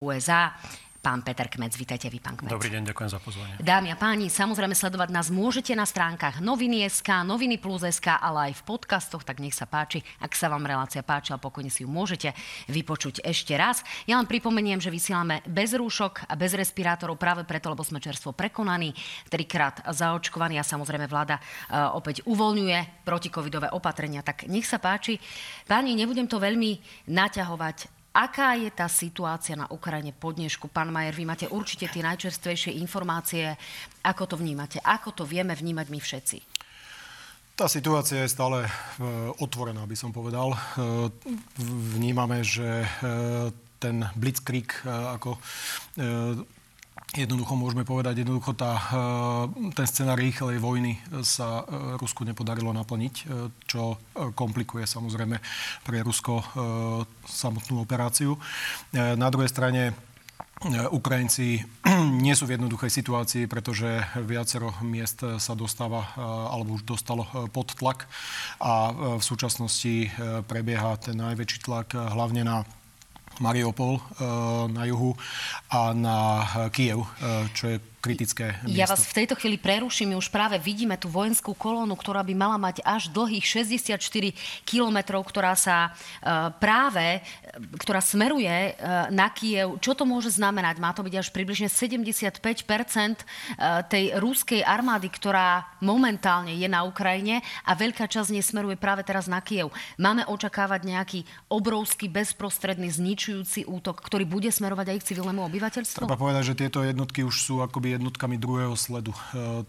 USA. Pán Peter Kmec, vítajte vy, pán Kmec. Dobrý deň, ďakujem za pozvanie. Dámy a páni, samozrejme sledovať nás môžete na stránkach noviny.sk, noviny plus.sk, ale aj v podcastoch, tak nech sa páči. Ak sa vám relácia páčila, pokojne si ju môžete vypočuť ešte raz. Ja len pripomeniem, že vysielame bez rúšok a bez respirátorov práve preto, lebo sme čerstvo prekonaní, trikrát zaočkovaní a samozrejme vláda uh, opäť uvoľňuje protikovidové opatrenia. Tak nech sa páči. Páni, nebudem to veľmi naťahovať Aká je tá situácia na Ukrajine po dnešku? Pán Majer, vy máte určite tie najčerstvejšie informácie. Ako to vnímate? Ako to vieme vnímať my všetci? Tá situácia je stále e, otvorená, by som povedal. E, vnímame, že e, ten blitzkrieg, ako Jednoducho môžeme povedať, jednoducho tá, eh, ten scenár rýchlej vojny sa eh, Rusku nepodarilo naplniť, eh, čo komplikuje samozrejme pre Rusko samotnú operáciu. Na druhej strane Ukrajinci nie sú v jednoduchej situácii, pretože viacero miest sa dostáva alebo už dostalo pod tlak a v súčasnosti prebieha ten najväčší tlak hlavne na Mariupol eh, na juhu a na Kiev, eh, čo je kritické miesto. Ja vás v tejto chvíli preruším. My už práve vidíme tú vojenskú kolónu, ktorá by mala mať až dlhých 64 kilometrov, ktorá sa uh, práve, ktorá smeruje uh, na Kiev. Čo to môže znamenať? Má to byť až približne 75% tej ruskej armády, ktorá momentálne je na Ukrajine a veľká časť nej smeruje práve teraz na Kiev. Máme očakávať nejaký obrovský, bezprostredný, zničujúci útok, ktorý bude smerovať aj k civilnému obyvateľstvu? Treba povedať, že tieto jednotky už sú akoby jednotkami druhého sledu. E,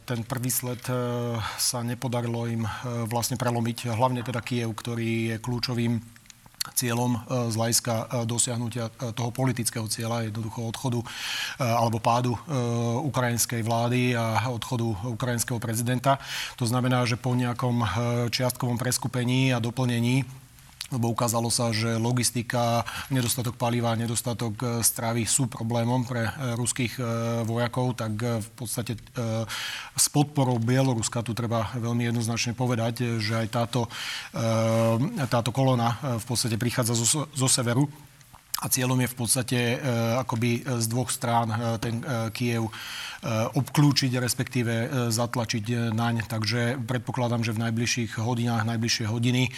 ten prvý sled e, sa nepodarilo im e, vlastne prelomiť, hlavne teda Kiev, ktorý je kľúčovým cieľom z hľadiska dosiahnutia toho politického cieľa, jednoducho odchodu alebo pádu ukrajinskej vlády a odchodu ukrajinského prezidenta. To znamená, že po nejakom čiastkovom preskupení a doplnení lebo ukázalo sa, že logistika, nedostatok paliva, nedostatok e, stravy sú problémom pre e, ruských e, vojakov, tak v podstate s podporou Bieloruska tu treba veľmi jednoznačne povedať, že aj táto, táto kolona v podstate prichádza zo, zo severu a cieľom je v podstate akoby z dvoch strán ten Kiev Eh, obklúčiť, respektíve eh, zatlačiť naň. Takže predpokladám, že v najbližších hodinách, najbližšie hodiny,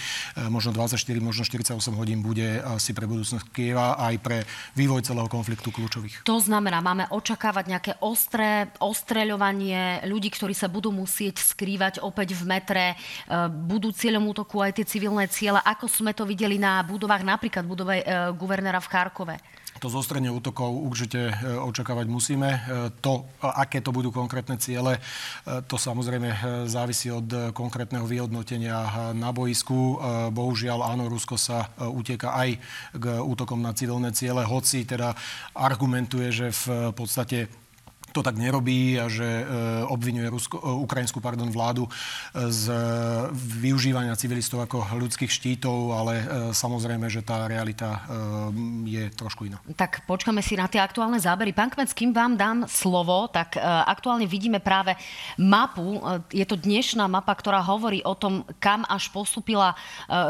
možno 24, možno 48 hodín bude asi pre budúcnosť Kieva aj pre vývoj celého konfliktu kľúčových. To znamená, máme očakávať nejaké ostré ostreľovanie ľudí, ktorí sa budú musieť skrývať opäť v metre, budú cieľom útoku aj tie civilné ciele, ako sme to videli na budovách, napríklad budove guvernéra v Charkove. To zostrenie útokov určite e, očakávať musíme. E, to, aké to budú konkrétne ciele, e, to samozrejme závisí od konkrétneho vyhodnotenia na boisku. Bohužiaľ, áno, Rusko sa utieka aj k útokom na civilné ciele, hoci teda argumentuje, že v podstate to tak nerobí a že e, obvinuje Rusko, e, ukrajinskú pardon, vládu e, z využívania civilistov ako ľudských štítov, ale samozrejme, že tá realita je trošku iná. Tak počkáme si na tie aktuálne zábery. Pán Kmec, kým vám dám slovo, tak aktuálne vidíme práve mapu. Je to dnešná mapa, ktorá hovorí o tom, kam až postupila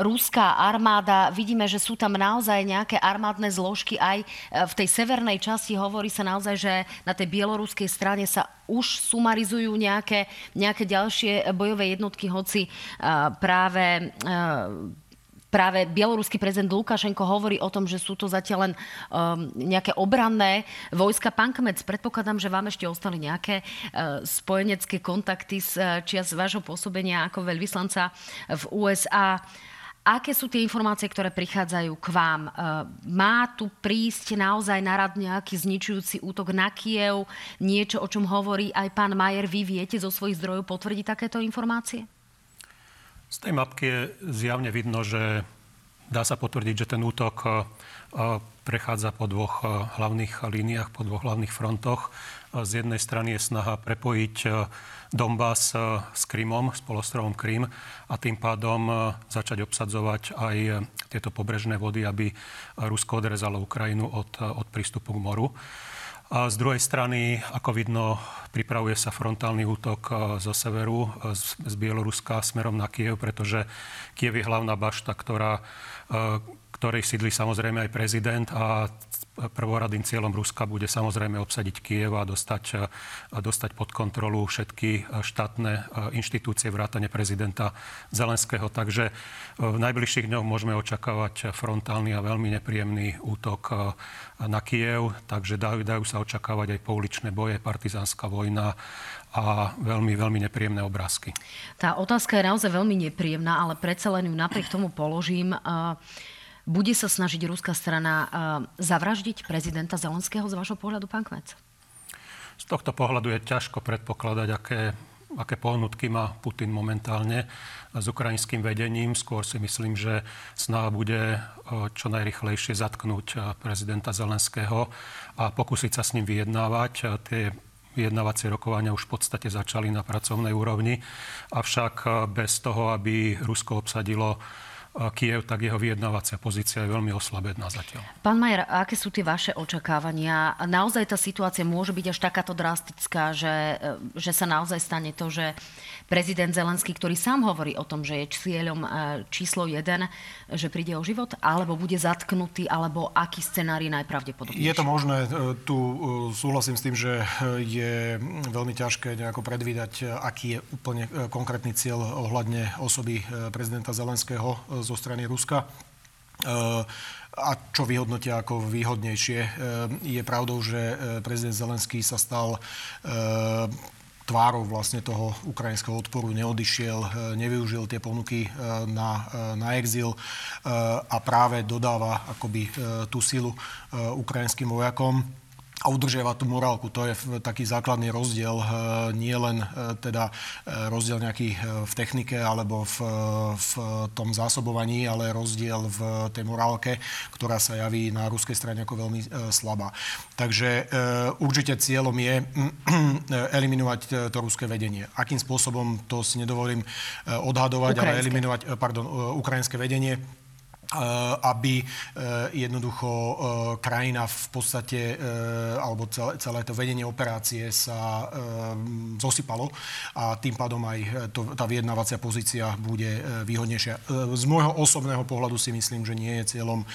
ruská armáda. Vidíme, že sú tam naozaj nejaké armádne zložky aj v tej severnej časti. Hovorí sa naozaj, že na tej Bielorus ruskej strane sa už sumarizujú nejaké, nejaké ďalšie bojové jednotky, hoci práve práve bieloruský prezident Lukašenko hovorí o tom, že sú to zatiaľ len um, nejaké obranné vojska. Pán Kmec, predpokladám, že vám ešte ostali nejaké uh, spojenecké kontakty z uh, čias vášho pôsobenia ako veľvyslanca v USA. Aké sú tie informácie, ktoré prichádzajú k vám? E, má tu prísť naozaj na rad nejaký zničujúci útok na Kiev? Niečo, o čom hovorí aj pán Majer, vy viete zo svojich zdrojov potvrdiť takéto informácie? Z tej mapky je zjavne vidno, že dá sa potvrdiť, že ten útok e, prechádza po dvoch e, hlavných líniách, po dvoch hlavných frontoch. Z jednej strany je snaha prepojiť Donbass eh, s Krymom, s polostrovom Krym a tým pádom eh, začať obsadzovať aj tieto pobrežné vody, aby Rusko odrezalo Ukrajinu od, od prístupu k moru. A z druhej strany, ako vidno, pripravuje sa frontálny útok zo severu, z Bieloruska smerom na Kiev, pretože Kiev je hlavná bašta, ktorá ktorej sídli samozrejme aj prezident a prvoradým cieľom Ruska bude samozrejme obsadiť Kiev a dostať, dostať pod kontrolu všetky štátne inštitúcie vrátane prezidenta Zelenského. Takže v najbližších dňoch môžeme očakávať frontálny a veľmi nepríjemný útok na Kiev, takže dajú, dajú sa očakávať aj pouličné boje, partizánska vojna a veľmi, veľmi nepríjemné obrázky. Tá otázka je naozaj veľmi nepríjemná, ale predsa len ju napriek tomu položím. Uh, bude sa snažiť ruská strana uh, zavraždiť prezidenta Zelenského z vášho pohľadu, pán Kmec? Z tohto pohľadu je ťažko predpokladať, aké, aké pohnutky má Putin momentálne s ukrajinským vedením. Skôr si myslím, že sná bude uh, čo najrychlejšie zatknúť uh, prezidenta Zelenského a pokúsiť sa s ním vyjednávať. Tie vyjednávacie rokovania už v podstate začali na pracovnej úrovni, avšak bez toho, aby Rusko obsadilo Kiev, tak jeho vyjednávacia pozícia je veľmi oslabená zatiaľ. Pán Majer, aké sú tie vaše očakávania? Naozaj tá situácia môže byť až takáto drastická, že, že sa naozaj stane to, že prezident Zelenský, ktorý sám hovorí o tom, že je cieľom e, číslo 1, že príde o život, alebo bude zatknutý, alebo aký scenár je najpravdepodobnejší? Je to možné. E, tu e, súhlasím s tým, že je veľmi ťažké nejako predvídať, aký je úplne konkrétny cieľ ohľadne osoby prezidenta Zelenského zo strany Ruska a čo vyhodnotia ako výhodnejšie. Je pravdou, že prezident Zelenský sa stal tvárou vlastne toho ukrajinského odporu neodišiel, nevyužil tie ponuky na, na exil a práve dodáva akoby tú silu ukrajinským vojakom a udržiava tú morálku. To je taký základný rozdiel, eh, nie len eh, teda eh, rozdiel nejaký v technike alebo v, v tom zásobovaní, ale rozdiel v tej morálke, ktorá sa javí na ruskej strane ako veľmi slabá. Takže určite cieľom je eliminovať to ruské vedenie. Akým spôsobom, to si nedovolím odhadovať, ukrajinské. ale eliminovať, pardon, ukrajinské vedenie aby eh, jednoducho eh, krajina v podstate, alebo celé to vedenie operácie sa zosypalo a tým pádom aj to, tá vyjednávacia pozícia bude výhodnejšia. Z môjho osobného pohľadu si myslím, že nie je cieľom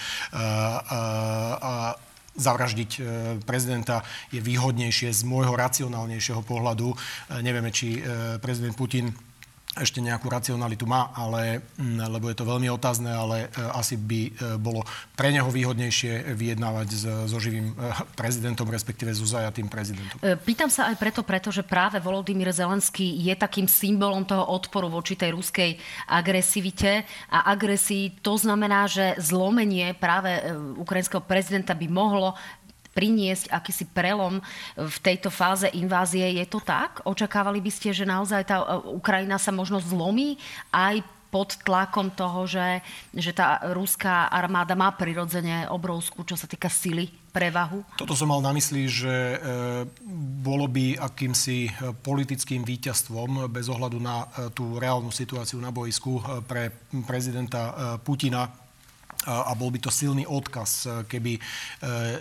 zavraždiť prezidenta je výhodnejšie z môjho racionálnejšieho pohľadu. Nevieme, či prezident Putin ešte nejakú racionalitu má, ale, mm, lebo je to veľmi otázne, ale e, asi by e, bolo pre neho výhodnejšie vyjednávať so živým e, prezidentom, respektíve so zajatým prezidentom. Pýtam sa aj preto, pretože práve Volodymyr Zelenský je takým symbolom toho odporu voči tej ruskej agresivite a agresii. To znamená, že zlomenie práve ukrajinského prezidenta by mohlo priniesť akýsi prelom v tejto fáze invázie. Je to tak? Očakávali by ste, že naozaj tá e, Ukrajina sa možno zlomí aj pod tlakom toho, že, že tá ruská armáda má prirodzene obrovskú, čo sa týka sily, prevahu? Toto som mal na mysli, že e, bolo by akýmsi e, politickým víťazstvom bez ohľadu na tú reálnu situáciu na boisku pre prezidenta Putina a bol by to silný odkaz, e, keby e,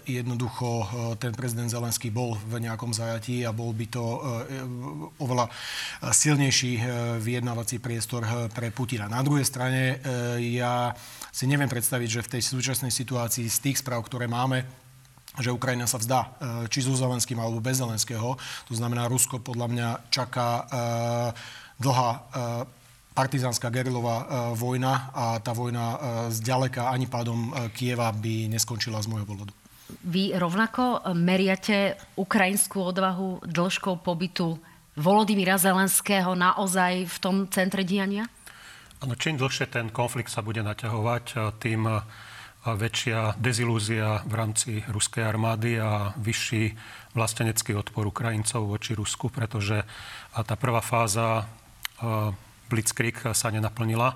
jednoducho e, ten prezident Zelenský bol v nejakom zajatí a bol by to oveľa silnejší vyjednávací priestor pre Putina. Na druhej strane ja si neviem predstaviť, že v tej súčasnej situácii z tých správ, ktoré máme, že Ukrajina sa vzdá, či so Zelenským alebo bez Zelenského. To znamená, Rusko podľa mňa čaká dlhá partizánska gerilová e, vojna a tá vojna e, zďaleka ani pádom e, Kieva by neskončila z môjho pohľadu. Vy rovnako meriate ukrajinskú odvahu dĺžkou pobytu Volodymyra Zelenského naozaj v tom centre diania? Ano, čím dlhšie ten konflikt sa bude naťahovať, tým väčšia dezilúzia v rámci ruskej armády a vyšší vlastenecký odpor Ukrajincov voči Rusku, pretože tá prvá fáza blitzkrieg sa nenaplnila.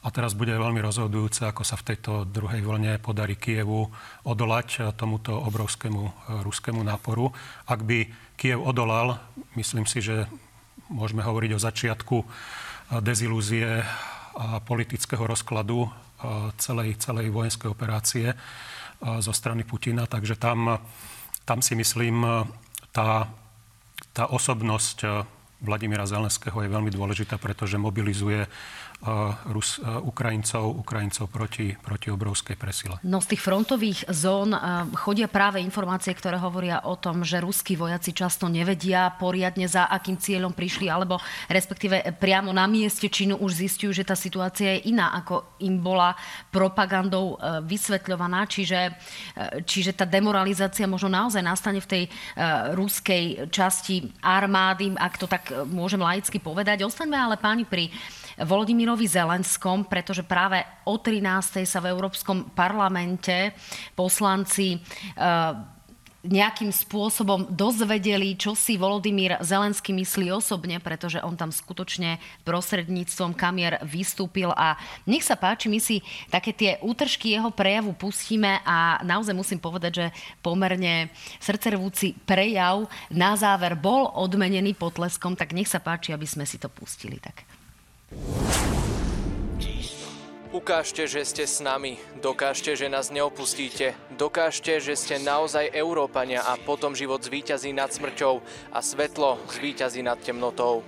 A teraz bude veľmi rozhodujúce, ako sa v tejto druhej vlne podarí Kievu odolať tomuto obrovskému e, ruskému náporu. Ak by Kiev odolal, myslím si, že môžeme hovoriť o začiatku e, dezilúzie a politického rozkladu e, celej, celej vojenskej operácie zo strany Putina. Takže tam tam si myslím, tá, tá osobnosť Vladimíra Zelenského je veľmi dôležitá, pretože mobilizuje Rus, Ukrajincov, Ukrajincov proti, proti obrovskej presile. No z tých frontových zón chodia práve informácie, ktoré hovoria o tom, že ruskí vojaci často nevedia poriadne za akým cieľom prišli, alebo respektíve priamo na mieste činu už zistujú, že tá situácia je iná, ako im bola propagandou e, vysvetľovaná. Čiže, e, čiže tá demoralizácia možno naozaj nastane v tej e, ruskej časti armády, ak to tak môžem laicky povedať. Ostaňme ale páni pri Volodymyrovi Zelenskom, pretože práve o 13. sa v Európskom parlamente poslanci uh, nejakým spôsobom dozvedeli, čo si Volodymyr Zelensky myslí osobne, pretože on tam skutočne prostredníctvom kamier vystúpil a nech sa páči, my si také tie útržky jeho prejavu pustíme a naozaj musím povedať, že pomerne srdcervúci prejav na záver bol odmenený potleskom, tak nech sa páči, aby sme si to pustili. Tak. Ukážte, že ste s nami, dokážte, že nás neopustíte, dokážte, že ste naozaj Európania a potom život zvíťazí nad smrťou a svetlo zvíťazí nad temnotou.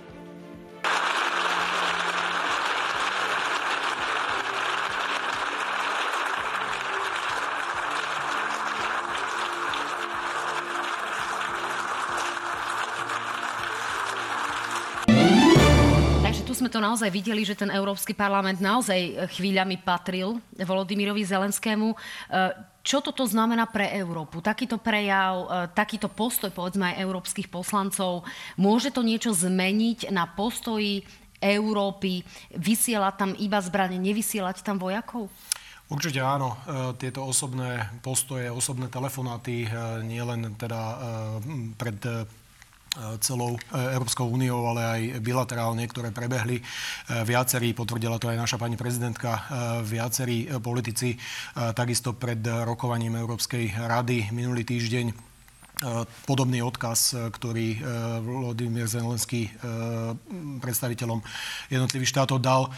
Sme to naozaj videli, že ten Európsky parlament naozaj chvíľami patril Volodymyrovi Zelenskému. E, čo toto znamená pre Európu? Takýto prejav, e, takýto postoj, povedzme aj európskych poslancov, môže to niečo zmeniť na postoji Európy? Vysielať tam iba zbranie, nevysielať tam vojakov? Určite áno. E, tieto osobné postoje, osobné telefonáty, nielen teda pred celou e, Európskou úniou, ale aj bilaterálne, ktoré prebehli. E, viacerí, potvrdila to aj naša pani prezidentka, e, viacerí politici, takisto pred rokovaním Európskej rady minulý týždeň podobný odkaz, ktorý Vladimír Zelenský predstaviteľom jednotlivých štátov dal,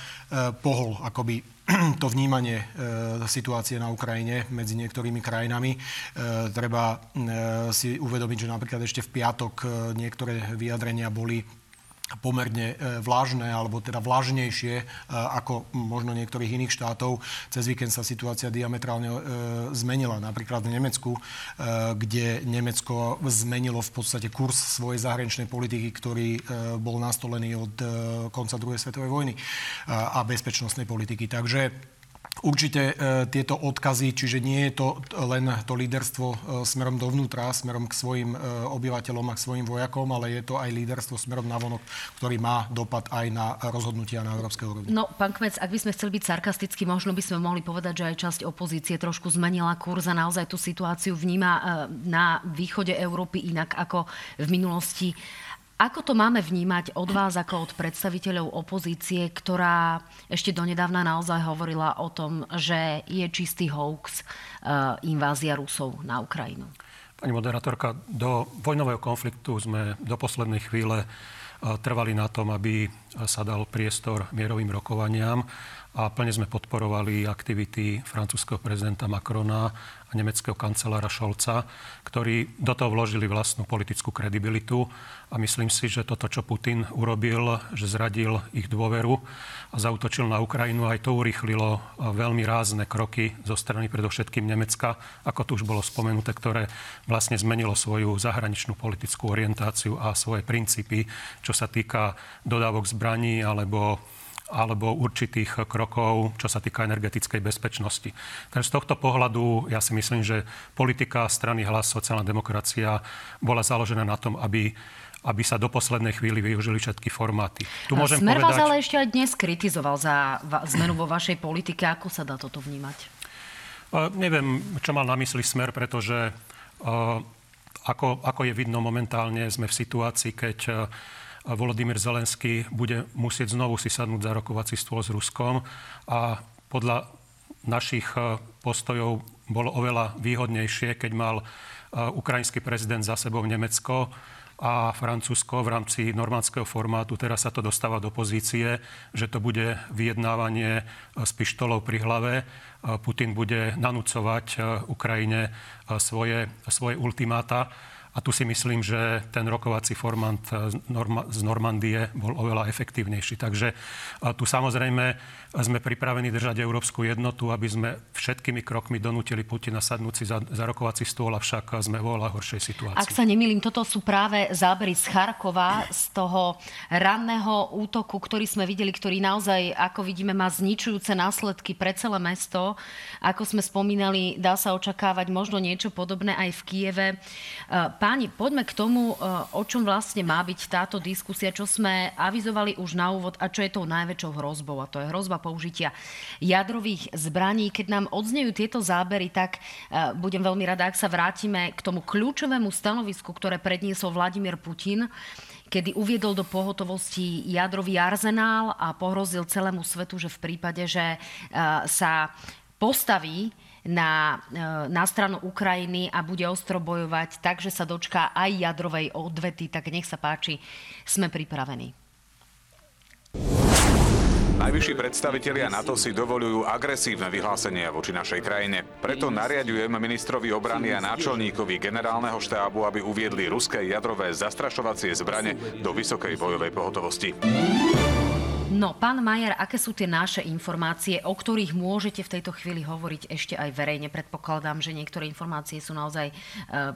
pohol akoby to vnímanie e, situácie na Ukrajine medzi niektorými krajinami. E, treba e, si uvedomiť, že napríklad ešte v piatok e, niektoré vyjadrenia boli pomerne e, vlážne, alebo teda vlážnejšie e, ako možno niektorých iných štátov. Cez víkend sa situácia diametrálne e, zmenila. Napríklad v Nemecku, kde Nemecko zmenilo v podstate kurz svojej zahraničnej politiky, ktorý bol nastolený od konca druhej svetovej vojny a bezpečnostnej politiky. Takže Určite e, tieto odkazy, čiže nie je to len to líderstvo e, smerom dovnútra, smerom k svojim e, obyvateľom a k svojim vojakom, ale je to aj líderstvo smerom na vonok, ktorý má dopad aj na rozhodnutia na európskej úrovni. No, pán Kmec, ak by sme chceli byť sarkastickí, možno by sme mohli povedať, že aj časť opozície trošku zmenila kurz a naozaj tú situáciu vníma na východe Európy inak ako v minulosti. Ako to máme vnímať od vás ako od predstaviteľov opozície, ktorá ešte donedávna naozaj hovorila o tom, že je čistý hoax uh, invázia Rusov na Ukrajinu? Pani moderátorka, do vojnového konfliktu sme do poslednej chvíle uh, trvali na tom, aby sa dal priestor mierovým rokovaniam a plne sme podporovali aktivity francúzského prezidenta Macrona nemeckého kancelára Šolca, ktorí do toho vložili vlastnú politickú kredibilitu. A myslím si, že toto, čo Putin urobil, že zradil ich dôveru a zautočil na Ukrajinu, aj to urychlilo veľmi rázne kroky zo strany predovšetkým Nemecka, ako tu už bolo spomenuté, ktoré vlastne zmenilo svoju zahraničnú politickú orientáciu a svoje princípy, čo sa týka dodávok zbraní alebo alebo určitých krokov, čo sa týka energetickej bezpečnosti. Takže z tohto pohľadu ja si myslím, že politika strany Hlas sociálna demokracia bola založená na tom, aby aby sa do poslednej chvíli využili všetky formáty. Tu môžem Smer povedať... vás ale ešte aj dnes kritizoval za zmenu vo vašej politike. Ako sa dá toto vnímať? Uh, neviem, čo mal na mysli Smer, pretože uh, ako, ako je vidno momentálne, sme v situácii, keď uh, Volodymyr Zelenský bude musieť znovu si sadnúť za rokovací stôl s Ruskom a podľa našich e, postojov bolo oveľa výhodnejšie, keď mal ukrajinský prezident za sebou Nemecko a Francúzsko v rámci normandského formátu. Teraz sa to dostáva do pozície, že to bude vyjednávanie s pištolou pri hlave. Putin bude nanúcovať Ukrajine svoje, svoje ultimáta. A tu si myslím, že ten rokovací formát eh, z Normandie bol oveľa efektívnejší. Takže tu samozrejme sme pripravení držať európsku jednotu, aby sme všetkými krokmi donútili Putina sadnúť si za, za rokovací stôl, avšak sme vo oveľa horšej situácii. Ak sa nemýlim, toto sú práve zábery z Charkova, z toho ranného útoku, ktorý sme videli, ktorý naozaj, ako vidíme, má zničujúce následky pre celé mesto. Ako sme spomínali, dá sa očakávať možno niečo podobné aj v Kieve. Páni, poďme k tomu, e, o čom vlastne má byť táto diskusia, čo sme avizovali už na úvod a čo je tou najväčšou hrozbou. A to je hrozba použitia jadrových zbraní. Keď nám odznejú tieto zábery, tak e, budem veľmi rada, ak sa vrátime k tomu kľúčovému stanovisku, ktoré predniesol Vladimír Putin kedy uviedol do pohotovosti jadrový arzenál a pohrozil celému svetu, že v prípade, že e, sa postaví na, e, na stranu Ukrajiny a bude ostro bojovať, takže sa dočká aj jadrovej odvety, tak nech sa páči, sme pripravení. Najvyšší predstavitelia NATO si dovolujú agresívne vyhlásenia voči našej krajine. Preto nariadujem ministrovi obrany a náčelníkovi generálneho štábu, aby uviedli ruské jadrové zastrašovacie zbrane do vysokej bojovej pohotovosti. No, pán Majer, aké sú tie naše informácie, o ktorých môžete v tejto chvíli hovoriť ešte aj verejne? Predpokladám, že niektoré informácie sú naozaj e,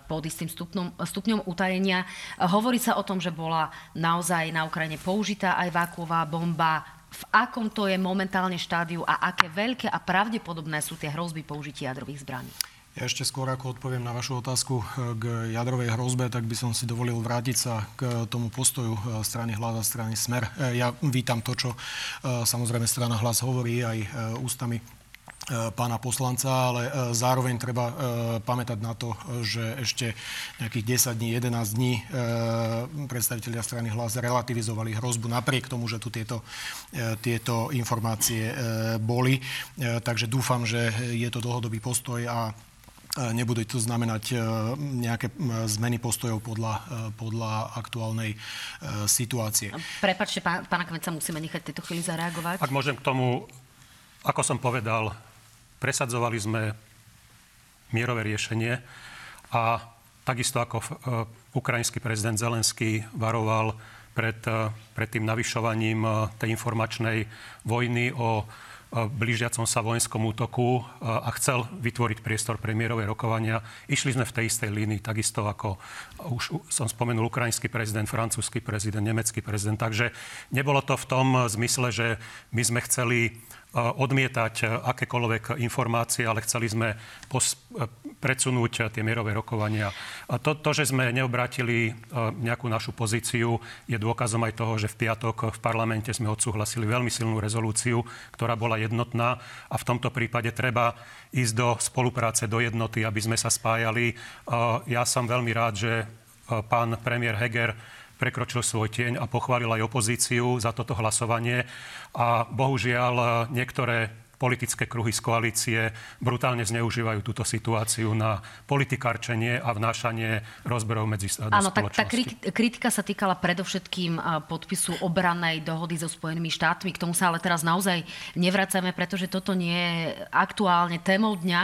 pod istým stupňom, stupňom utajenia. Hovorí sa o tom, že bola naozaj na Ukrajine použitá aj vákuová bomba. V akom to je momentálne štádiu a aké veľké a pravdepodobné sú tie hrozby použitia jadrových zbraní? Ja ešte skôr ako odpoviem na vašu otázku eh, k jadrovej hrozbe, tak by som si dovolil vrátiť sa k tomu postoju eh, strany hlas a strany Smer. Eh, ja vítam to, čo samozrejme strana hlas hovorí aj ústami pána poslanca, ale zároveň treba pamätať na to, že ešte nejakých 10 dní, 11 dní predstavitelia strany hlas relativizovali hrozbu napriek tomu, že tu tieto, tieto informácie boli. Takže dúfam, že je to dlhodobý postoj a Nebude to znamenať e, nejaké zmeny postojov podľa, e, podľa aktuálnej e, situácie. Prepačte, pán, pána Kmeca, musíme nechať tejto chvíli zareagovať. Ak môžem k tomu, ako som povedal, presadzovali sme mierové riešenie a takisto ako ukrajinský prezident Zelenský varoval pred, pred tým navyšovaním tej informačnej vojny o blížiacom sa vojenskom útoku a chcel vytvoriť priestor pre mierové rokovania. Išli sme v tej istej línii, takisto ako už som spomenul ukrajinský prezident, francúzsky prezident, nemecký prezident. Takže nebolo to v tom zmysle, že my sme chceli odmietať akékoľvek informácie, ale chceli sme pos- predsunúť tie mierové rokovania. A to, to, že sme neobrátili nejakú našu pozíciu, je dôkazom aj toho, že v piatok v parlamente sme odsúhlasili veľmi silnú rezolúciu, ktorá bola jednotná a v tomto prípade treba ísť do spolupráce, do jednoty, aby sme sa spájali. Ja som veľmi rád, že pán premiér Heger prekročil svoj tieň a pochválil aj opozíciu za toto hlasovanie. A bohužiaľ niektoré politické kruhy z koalície brutálne zneužívajú túto situáciu na politikárčenie a vnášanie rozberov medzi do Áno, tak tá kritika sa týkala predovšetkým podpisu obrannej dohody so Spojenými štátmi. K tomu sa ale teraz naozaj nevracame, pretože toto nie je aktuálne témou dňa.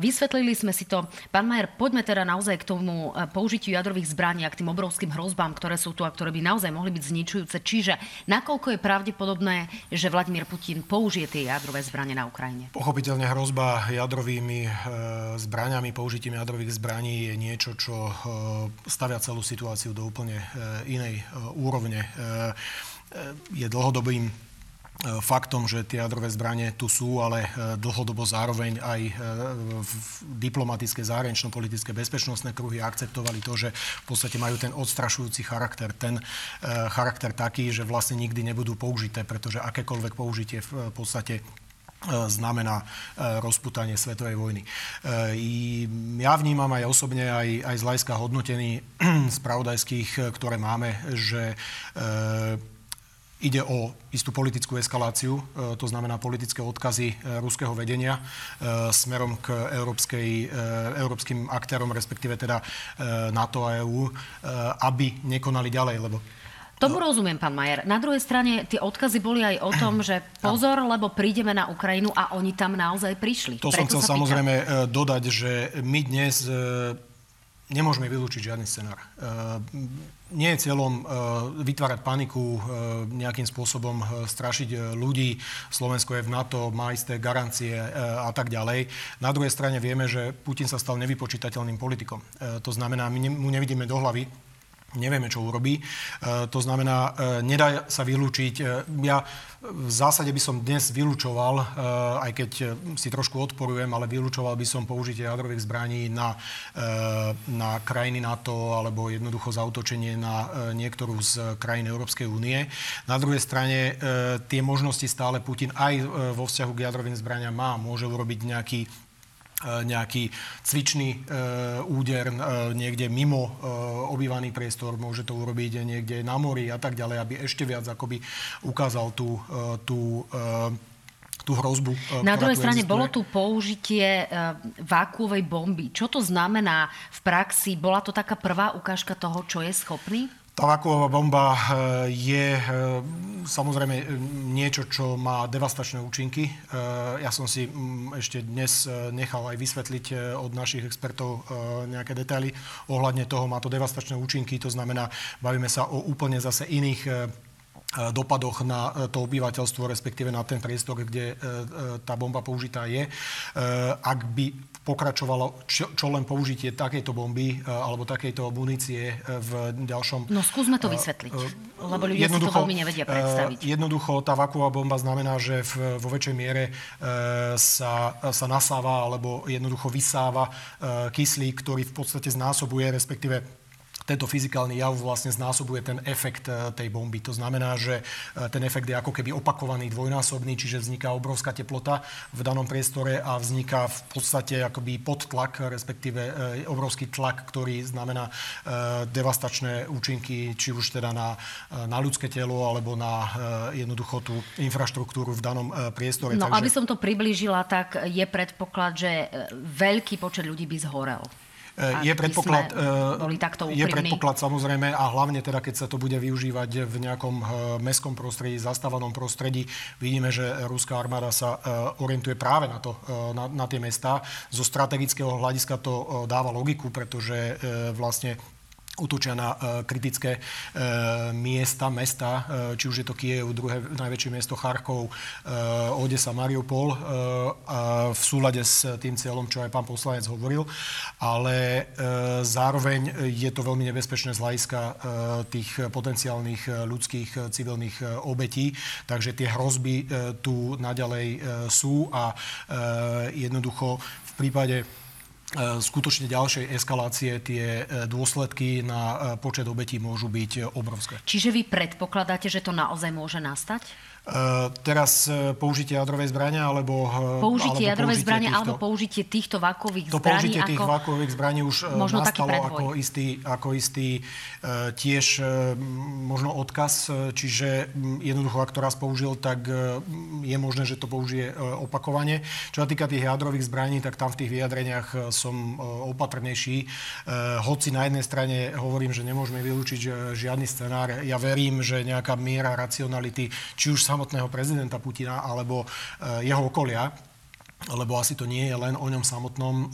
Vysvetlili sme si to. Pán Majer, poďme teda naozaj k tomu použitiu jadrových zbraní a k tým obrovským hrozbám, ktoré sú tu a ktoré by naozaj mohli byť zničujúce. Čiže nakoľko je pravdepodobné, že Vladimír Putin použije tie jadrové jadrové zbranie na Ukrajine? Pochopiteľne hrozba jadrovými e, zbraniami, použitím jadrových zbraní je niečo, čo e, stavia celú situáciu do úplne e, inej úrovne. Je dlhodobým faktom, že tie jadrové zbranie tu sú, ale dlhodobo zároveň aj v diplomatické, zahranično-politické, bezpečnostné kruhy akceptovali to, že v podstate majú ten odstrašujúci charakter. Ten charakter taký, že vlastne nikdy nebudú použité, pretože akékoľvek použitie v podstate znamená e, rozputanie svetovej vojny. E, ja vnímam aj osobne, aj, aj z hľadiska hodnotení spravodajských, ktoré máme, že Ide o istú politickú eskaláciu, e, to znamená politické odkazy e, ruského vedenia e, smerom k európskej, európskym aktérom, respektíve teda NATO a EÚ, aby nekonali ďalej, lebo Tomu rozumiem, pán Majer. Na druhej strane tie odkazy boli aj o tom, že pozor, lebo prídeme na Ukrajinu a oni tam naozaj prišli. To Preto som chcel samozrejme dodať, že my dnes nemôžeme vylúčiť žiadny scenár. E, nie je cieľom e, vytvárať paniku, e, nejakým spôsobom strašiť ľudí. Slovensko je v NATO, má isté garancie a tak ďalej. Na druhej strane vieme, že Putin sa stal nevypočítateľným politikom. To znamená, my mu nevidíme do hlavy, nevieme, čo urobí. To znamená, nedá sa vylúčiť. Ja v zásade by som dnes vylúčoval, aj keď si trošku odporujem, ale vylúčoval by som použitie jadrových zbraní na, na krajiny NATO alebo jednoducho zautočenie na niektorú z krajín Európskej únie. Na druhej strane tie možnosti stále Putin aj vo vzťahu k jadrovým zbraniam má. Môže urobiť nejaký E, nejaký cvičný e, úder e, niekde mimo obývaný priestor, môže to urobiť niekde na mori a tak ďalej, aby ešte viac akoby ukázal tú, tú tú hrozbu. Na druhej strane existuje. bolo tu použitie vákuovej bomby. Čo to znamená v praxi? Bola to taká prvá ukážka toho, čo je schopný? Tá vakuová bomba eh, je eh, samozrejme eh, niečo, čo má devastačné účinky. Ja som si mm, ešte dnes nechal aj vysvetliť od našich expertov nejaké detaily ohľadne toho. Má to devastačné účinky, to znamená, bavíme sa o úplne zase iných dopadoch na to obyvateľstvo, respektíve na ten priestor, kde tá bomba použitá je. Ak by pokračovalo čo, čo len použitie takejto bomby e, alebo takejto munície e, v ďalšom... No skúsme to e, vysvetliť, lebo ľudia si to veľmi nevedia predstaviť. Jednoducho tá vakuová bomba znamená, že v, vo väčšej miere sa, sa nasáva alebo jednoducho vysáva kyslík, ktorý v podstate znásobuje, respektíve tento fyzikálny jav vlastne znásobuje ten efekt e, tej bomby. To znamená, že e, ten efekt je ako keby opakovaný dvojnásobný, čiže vzniká obrovská teplota v danom priestore a vzniká v podstate akoby podtlak, respektíve e, obrovský tlak, ktorý znamená devastačné účinky, či už teda na, na ľudské telo alebo na jednoducho tú infraštruktúru v danom priestore. No, Takže... aby som to priblížila, tak je predpoklad, že veľký počet ľudí by zhorel. Je predpoklad, e, boli takto je predpoklad samozrejme a hlavne teda, keď sa to bude využívať v nejakom e, mestskom prostredí, zastávanom prostredí, vidíme, že ruská armáda sa e, orientuje práve na, to, na, na tie mesta. Zo strategického hľadiska to dáva logiku, pretože vlastne útočia na uh, kritické uh, miesta, mesta, uh, či už je to Kiev, druhé najväčšie miesto Charkov, Odesa, Mariupol, v súlade s tým cieľom, čo aj pán poslanec hovoril. Ale zároveň je to veľmi nebezpečné z hľadiska tých potenciálnych ľudských civilných obetí. Takže tie hrozby tu naďalej sú a jednoducho v prípade E, skutočne ďalšej eskalácie tie e, dôsledky na e, počet obetí môžu byť obrovské. Čiže vy predpokladáte, že to naozaj môže nastať? Uh, teraz uh, použitie jadrovej zbrania alebo... Uh, použitie alebo jadrovej zbrania týchto, alebo použitie týchto vakových zbraní? To použitie tých ako, vakových zbraní už možno nastalo ako istý, ako istý tiež možno odkaz. Čiže jednoducho, ak to raz použil, tak je možné, že to použije opakovane. Čo sa týka tých jadrových zbraní, tak tam v tých vyjadreniach som opatrnejší. Hoci na jednej strane hovorím, že nemôžeme vylúčiť žiadny scenár. Ja verím, že nejaká miera racionality, či už sa samotného prezidenta Putina alebo eh, jeho okolia lebo asi to nie je len o ňom samotnom, e,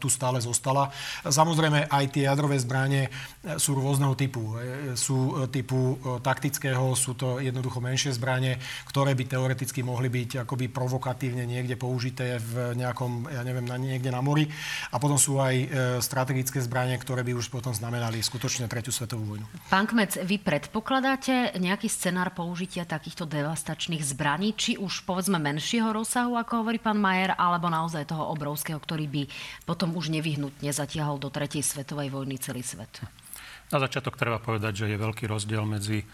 tu stále zostala. Samozrejme, aj tie jadrové zbranie e, sú rôzneho typu. E, sú e, typu e, taktického, sú to jednoducho menšie zbranie, ktoré by teoreticky mohli byť akoby provokatívne niekde použité v nejakom, ja neviem, na, niekde na mori. A potom sú aj e, strategické zbranie, ktoré by už potom znamenali skutočne tretiu svetovú vojnu. Pán Kmec, vy predpokladáte nejaký scenár použitia takýchto devastačných zbraní, či už povedzme menšieho rozsahu, ako hovorí pán Majer, rozmer, alebo naozaj toho obrovského, ktorý by potom už nevyhnutne zatiahol do tretej svetovej vojny celý svet? Na začiatok treba povedať, že je veľký rozdiel medzi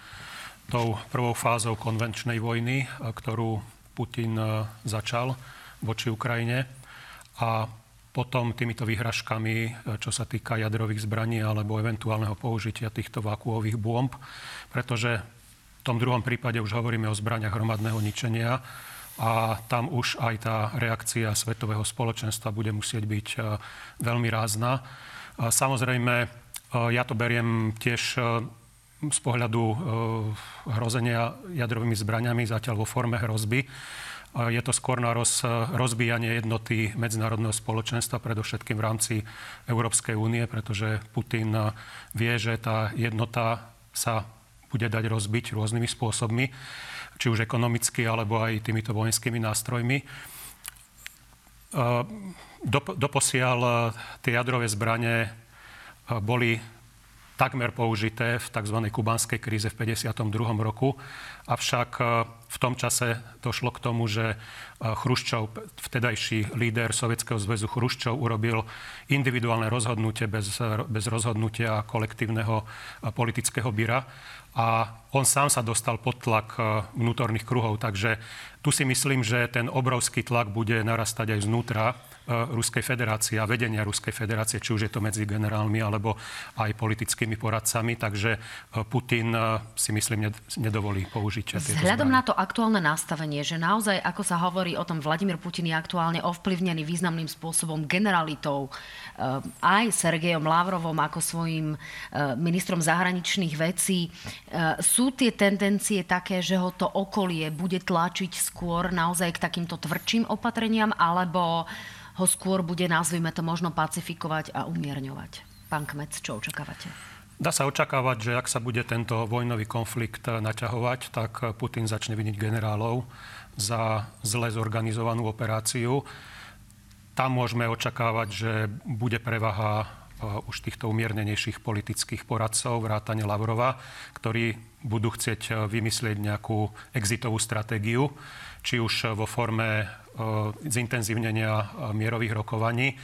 tou prvou fázou konvenčnej vojny, ktorú Putin začal voči Ukrajine a potom týmito výhražkami, čo sa týka jadrových zbraní alebo eventuálneho použitia týchto vakuových bomb, pretože V tom druhom prípade už hovoríme o zbraniach hromadného ničenia a tam už aj tá reakcia svetového spoločenstva bude musieť byť veľmi rázna. Samozrejme, ja to beriem tiež z pohľadu hrozenia jadrovými zbraniami, zatiaľ vo forme hrozby. Je to skôr na roz, rozbíjanie jednoty medzinárodného spoločenstva, predovšetkým v rámci Európskej únie, pretože Putin vie, že tá jednota sa bude dať rozbiť rôznymi spôsobmi, či už ekonomicky, alebo aj týmito vojenskými nástrojmi. Doposiaľ tie jadrové zbranie boli takmer použité v tzv. kubanskej kríze v 52. roku. Avšak e, v tom čase došlo k tomu, že e, Chruščov, vtedajší líder Sovietskeho zväzu Chruščov, urobil individuálne rozhodnutie bez, bez rozhodnutia kolektívneho e, politického byra a on sám sa dostal pod tlak vnútorných kruhov. Takže tu si myslím, že ten obrovský tlak bude narastať aj znútra E, Ruskej federácie a vedenia Ruskej federácie, či už je to medzi generálmi alebo aj politickými poradcami. Takže e, Putin e, si myslím nedovolí použiť tieto Vzhľadom na to aktuálne nastavenie, že naozaj, ako sa hovorí o tom, Vladimír Putin je aktuálne ovplyvnený významným spôsobom generalitou aj Sergejom Lavrovom ako svojim ministrom zahraničných vecí. Sú tie tendencie také, že ho to okolie bude tlačiť skôr naozaj k takýmto tvrdším opatreniam, alebo ho skôr bude, nazvime to, možno pacifikovať a umierňovať. Pán Kmec, čo očakávate? Dá sa očakávať, že ak sa bude tento vojnový konflikt naťahovať, tak Putin začne viniť generálov za zle zorganizovanú operáciu. Tam môžeme očakávať, že bude prevaha e, už týchto umiernenejších politických poradcov, vrátane Lavrova, ktorí budú chcieť e, vymyslieť nejakú exitovú stratégiu, či už vo forme zintenzívnenia mierových rokovaní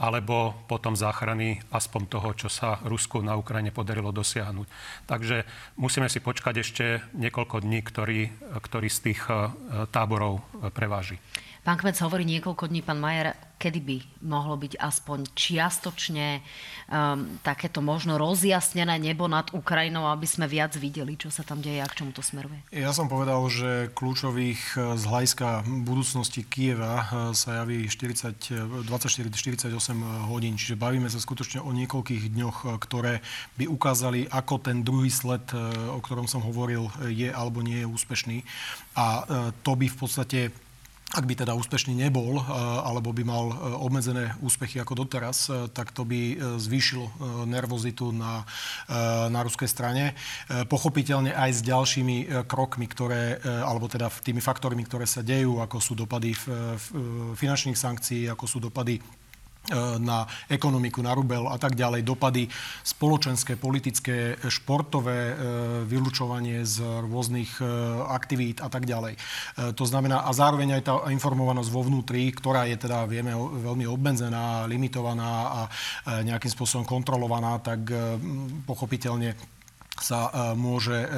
alebo potom záchrany aspoň toho, čo sa Rusku na Ukrajine podarilo dosiahnuť. Takže musíme si počkať ešte niekoľko dní, ktorý, ktorý z tých táborov preváži. Pán Kmec hovorí niekoľko dní, pán Majer, kedy by mohlo byť aspoň čiastočne um, takéto možno rozjasnené nebo nad Ukrajinou, aby sme viac videli, čo sa tam deje a k čomu to smeruje? Ja som povedal, že kľúčových eh, z hľadiska budúcnosti Kieva eh, sa javí 24-48 hodín, čiže bavíme sa skutočne o niekoľkých dňoch, ktoré by ukázali, ako ten druhý sled, o ktorom som hovoril, je alebo nie je úspešný. A to by v podstate ak by teda úspešný nebol, eh, alebo by mal eh, obmedzené úspechy ako doteraz, eh, tak to by zvýšilo nervozitu na, na ruskej strane. Pochopiteľne aj s ďalšími krokmi, ktoré, alebo teda tými faktormi, ktoré sa dejú, ako sú dopady finančných sankcií, ako sú dopady na ekonomiku, na rubel a tak ďalej, dopady spoločenské, politické, športové, e, vylúčovanie z rôznych e, aktivít a tak ďalej. To znamená, a zároveň aj tá informovanosť vo vnútri, ktorá je teda, vieme, veľmi obmedzená, limitovaná a nejakým spôsobom kontrolovaná, tak pochopiteľne sa e, môže, e,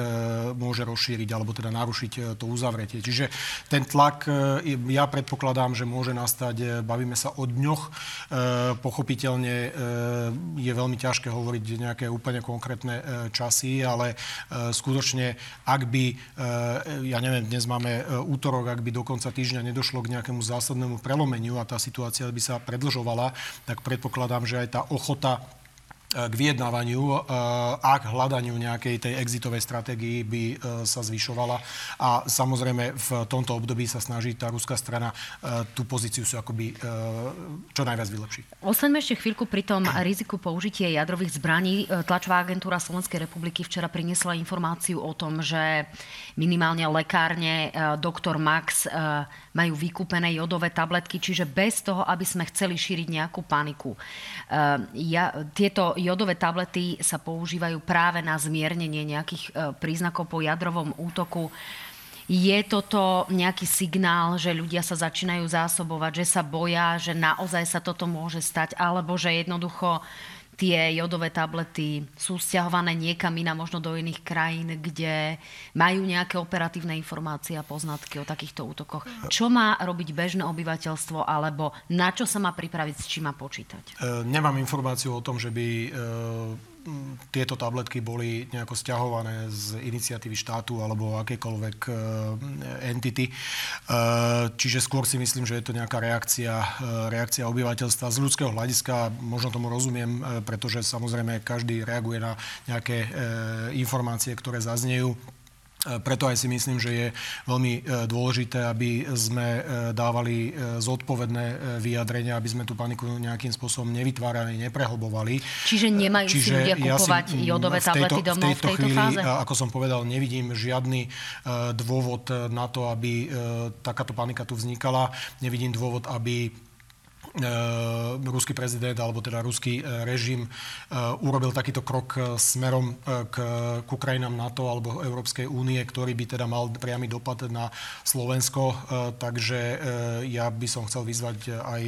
môže rozšíriť alebo teda narušiť e, to uzavretie. Čiže ten tlak, ja predpokladám, že môže nastať, bavíme sa o dňoch. Pochopiteľne je veľmi ťažké hovoriť nejaké úplne konkrétne časy, ale skutočne, ak by, ja neviem, dnes máme útorok, ak by do konca týždňa nedošlo k nejakému zásadnému prelomeniu a tá situácia by sa predlžovala, tak predpokladám, že aj tá ochota k vyjednávaniu e, a k hľadaniu nejakej tej exitovej stratégii by e, sa zvyšovala. A samozrejme v tomto období sa snaží tá ruská strana e, tú pozíciu si akoby čo najviac vylepšiť. Ostaňme ešte chvíľku pri tom riziku použitia jadrových zbraní. Tlačová agentúra Slovenskej republiky včera priniesla informáciu o tom, že minimálne lekárne doktor Max majú vykúpené jodové tabletky, čiže bez toho, aby sme chceli šíriť nejakú paniku. Ja, tieto jodové tablety sa používajú práve na zmiernenie nejakých e, príznakov po jadrovom útoku. Je toto nejaký signál, že ľudia sa začínajú zásobovať, že sa boja, že naozaj sa toto môže stať, alebo že jednoducho tie jodové tablety sú stiahované niekam iná, možno do iných krajín, kde majú nejaké operatívne informácie a poznatky o takýchto útokoch. Čo má robiť bežné obyvateľstvo, alebo na čo sa má pripraviť, s čím má počítať? E, nemám informáciu o tom, že by e, tieto tabletky boli nejako stiahované z iniciatívy štátu alebo akékoľvek entity. Čiže skôr si myslím, že je to nejaká reakcia, reakcia obyvateľstva. Z ľudského hľadiska možno tomu rozumiem, pretože samozrejme každý reaguje na nejaké informácie, ktoré zaznejú. Preto aj si myslím, že je veľmi e, dôležité, aby sme e, dávali e, zodpovedné vyjadrenia, aby sme tú paniku nejakým spôsobom nevytvárali, neprehlbovali. Čiže nemajú Čiže si ľudia kupovať ja si, jodové tablety domov v tejto, v tejto chvíli, fáze? Ako som povedal, nevidím žiadny dôvod na to, aby takáto panika tu vznikala. Nevidím dôvod, aby ruský prezident alebo teda ruský e, režim e, urobil takýto krok smerom k, k Ukrajinám NATO alebo Európskej únie, ktorý by teda mal priamy dopad na Slovensko. Takže ja by som chcel vyzvať aj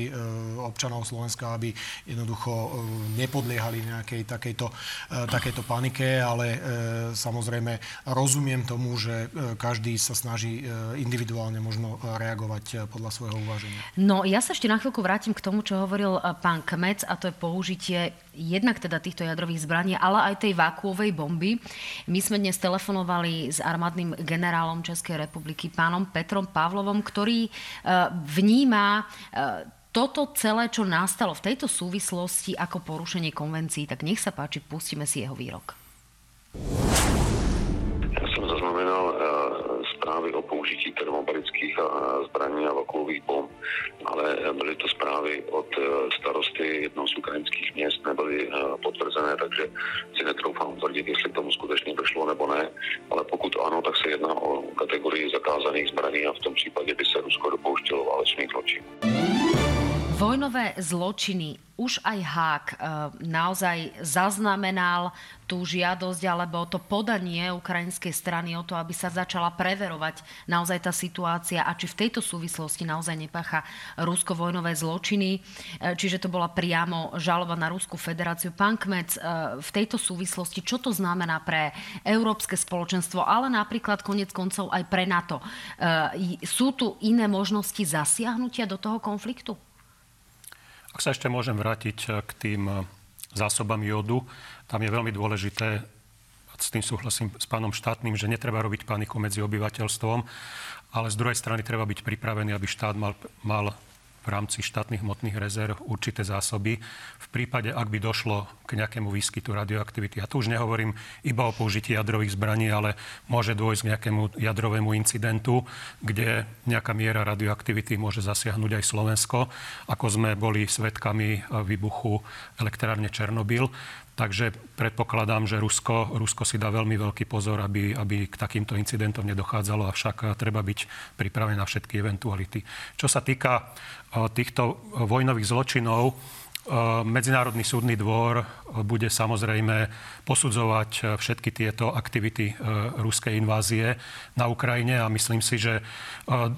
občanov Slovenska, aby jednoducho nepodliehali nejakej takejto, takejto panike, ale samozrejme rozumiem tomu, že každý sa snaží individuálne možno reagovať podľa svojho uváženia. No ja sa ešte na chvíľku vrátim k tomu, čo hovoril eh, pán Kmec, a to je použitie jednak teda týchto jadrových zbraní, ale aj tej vákuovej bomby. My sme dnes telefonovali s armádnym generálom Českej republiky, pánom Petrom Pavlovom, ktorý eh, vníma eh, toto celé, čo nastalo v tejto súvislosti ako porušenie konvencií, tak nech sa páči, pustíme si jeho výrok. Použití termobarických zbraní a vakuových bomb, ale byly to zprávy od e, starosty jednoho z ukrajinských měst, nebyly potvrzené, takže si netroufám tvrdit, jestli k tomu skutečně došlo nebo ne, ale pokud ano, tak se jedná o kategorii zakázaných zbraní a v tom případě by se Rusko dopouštělo válečných zločinů. Vojnové zločiny, už aj Hák e, naozaj zaznamenal tú žiadosť alebo to podanie ukrajinskej strany o to, aby sa začala preverovať naozaj tá situácia a či v tejto súvislosti naozaj nepácha Rusko vojnové zločiny. E, čiže to bola priamo žaloba na Rusku federáciu. Pán Kmec, e, v tejto súvislosti, čo to znamená pre európske spoločenstvo, ale napríklad konec koncov aj pre NATO? Sú tu iné možnosti zasiahnutia do toho konfliktu? Ak sa ešte môžem vrátiť eh, k tým eh, zásobám jodu, tam je veľmi dôležité, s tým súhlasím s pánom štátnym, že netreba robiť paniku medzi obyvateľstvom, ale z druhej strany treba byť pripravený, aby štát mal, mal v rámci štátnych hmotných rezerv určité zásoby v prípade, ak by došlo k nejakému výskytu radioaktivity. A tu už nehovorím iba o použití jadrových zbraní, ale môže dôjsť k nejakému jadrovému incidentu, kde nejaká miera radioaktivity môže zasiahnuť aj Slovensko, ako sme boli svetkami výbuchu elektrárne Černobyl. Takže predpokladám, že Rusko, Rusko si dá veľmi veľký pozor, aby, aby k takýmto incidentom nedochádzalo, avšak treba byť pripravený na všetky eventuality. Čo sa týka týchto vojnových zločinov, Medzinárodný súdny dvor bude samozrejme posudzovať všetky tieto aktivity ruskej invázie na Ukrajine a myslím si, že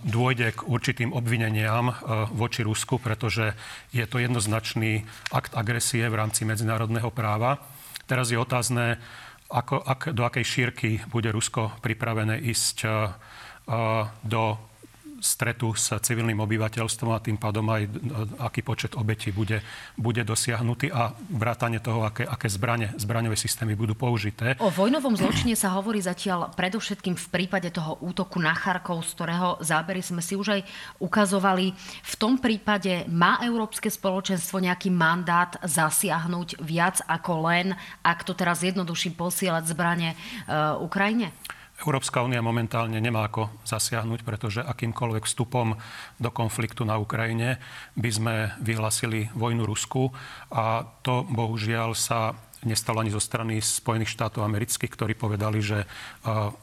dôjde k určitým obvineniam voči Rusku, pretože je to jednoznačný akt agresie v rámci medzinárodného práva. Teraz je otázne, ako, ak, do akej šírky bude Rusko pripravené ísť do stretu s civilným obyvateľstvom a tým pádom aj e, aký počet obetí bude, bude dosiahnutý a vrátanie toho, aké, aké zbrane, zbraňové systémy budú použité. O vojnovom zločine sa hovorí zatiaľ predovšetkým v prípade toho útoku na Charkov, z ktorého zábery sme si už aj ukazovali. V tom prípade má Európske spoločenstvo nejaký mandát zasiahnuť viac ako len, ak to teraz jednoduším, posielať zbranie uh, Ukrajine? Európska únia momentálne nemá ako zasiahnuť, pretože akýmkoľvek vstupom do konfliktu na Ukrajine by sme vyhlasili vojnu Rusku a to bohužiaľ sa nestalo ani zo strany Spojených štátov amerických, ktorí povedali, že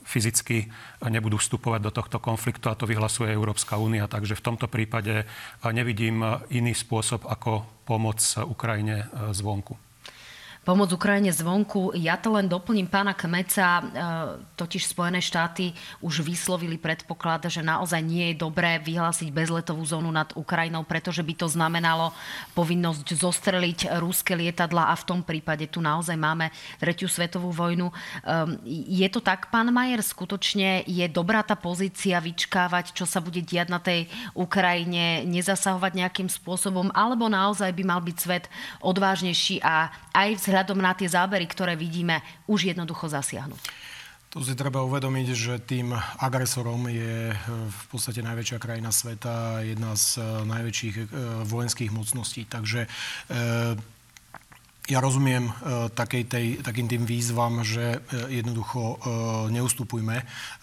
fyzicky nebudú vstupovať do tohto konfliktu a to vyhlasuje Európska únia. Takže v tomto prípade nevidím iný spôsob, ako pomoc Ukrajine zvonku pomoc Ukrajine zvonku. Ja to len doplním pána Kmeca, e, totiž Spojené štáty už vyslovili predpoklad, že naozaj nie je dobré vyhlásiť bezletovú zónu nad Ukrajinou, pretože by to znamenalo povinnosť zostreliť ruské lietadla a v tom prípade tu naozaj máme tretiu svetovú vojnu. Ehm, je to tak, pán Majer, skutočne je dobrá tá pozícia vyčkávať, čo sa bude diať na tej Ukrajine, nezasahovať nejakým spôsobom, alebo naozaj by mal byť svet odvážnejší a aj vzhľad vzhľadom na tie zábery, ktoré vidíme, už jednoducho zasiahnuť? To si treba uvedomiť, že tým agresorom je v podstate najväčšia krajina sveta, jedna z najväčších vojenských mocností. Takže ja rozumiem takej tej, takým tým výzvam, že jednoducho neustupujme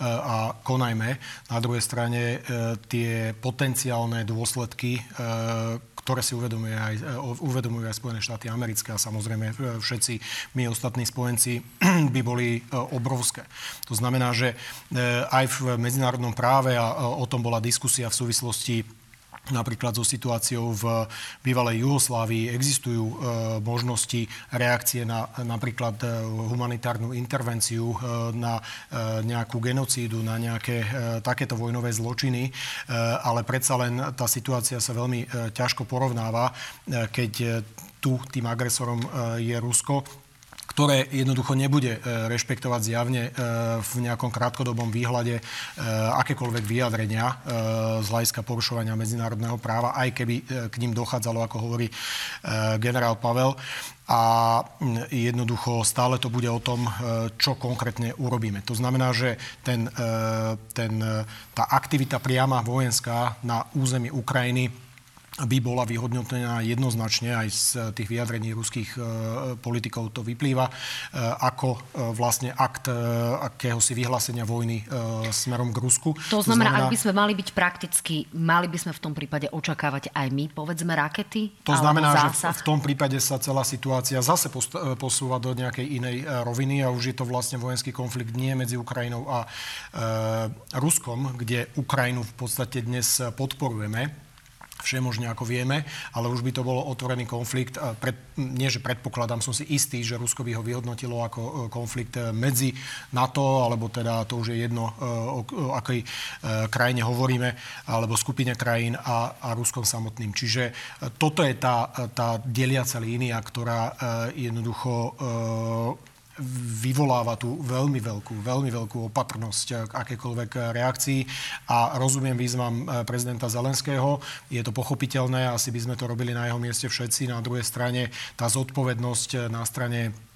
a konajme. Na druhej strane tie potenciálne dôsledky, ktoré si uvedomujú aj, uvedomujú aj Spojené štáty americké a samozrejme všetci my ostatní spojenci by boli obrovské. To znamená, že aj v medzinárodnom práve, a o tom bola diskusia v súvislosti Napríklad so situáciou v bývalej Juhoslávii existujú e, možnosti reakcie na napríklad e, humanitárnu intervenciu, e, na e, nejakú genocídu, na nejaké e, takéto vojnové zločiny, ale predsa len tá situácia sa veľmi ťažko porovnáva, keď tu tým agresorom je Rusko ktoré jednoducho nebude e, rešpektovať zjavne e, v nejakom krátkodobom výhľade e, akékoľvek vyjadrenia z hľadiska porušovania medzinárodného práva, aj keby k ním dochádzalo, ako hovorí generál Pavel a jednoducho stále to bude o tom, čo konkrétne urobíme. To znamená, že ten, ten, tá aktivita priama vojenská na území Ukrajiny by bola vyhodnotená jednoznačne, aj z tých vyjadrení ruských e, politikov to vyplýva, e, ako vlastne akt akéhosi vyhlásenia vojny smerom k Rusku. To znamená, to znamená, ak by sme mali byť prakticky, mali by sme v tom prípade očakávať aj my, povedzme, rakety? To znamená, zásah? že v tom prípade sa celá situácia zase posúva do nejakej inej roviny a už je to vlastne vojenský konflikt nie medzi Ukrajinou a e, Ruskom, kde Ukrajinu v podstate dnes podporujeme všemožne, ako vieme, ale už by to bolo otvorený konflikt. Pred, nie, že predpokladám, som si istý, že Rusko by ho vyhodnotilo ako e, konflikt e, medzi NATO, alebo teda to už je jedno, e, o, akej krajine hovoríme, alebo skupine krajín a, a Ruskom samotným. Čiže toto je tá, tá deliaca línia, ktorá jednoducho vyvoláva tú veľmi veľkú, veľmi veľkú opatrnosť k akékoľvek reakcii a rozumiem výzvam eh, prezidenta Zelenského. Je to pochopiteľné, asi by sme to robili na jeho mieste všetci. Na druhej strane tá zodpovednosť eh, na strane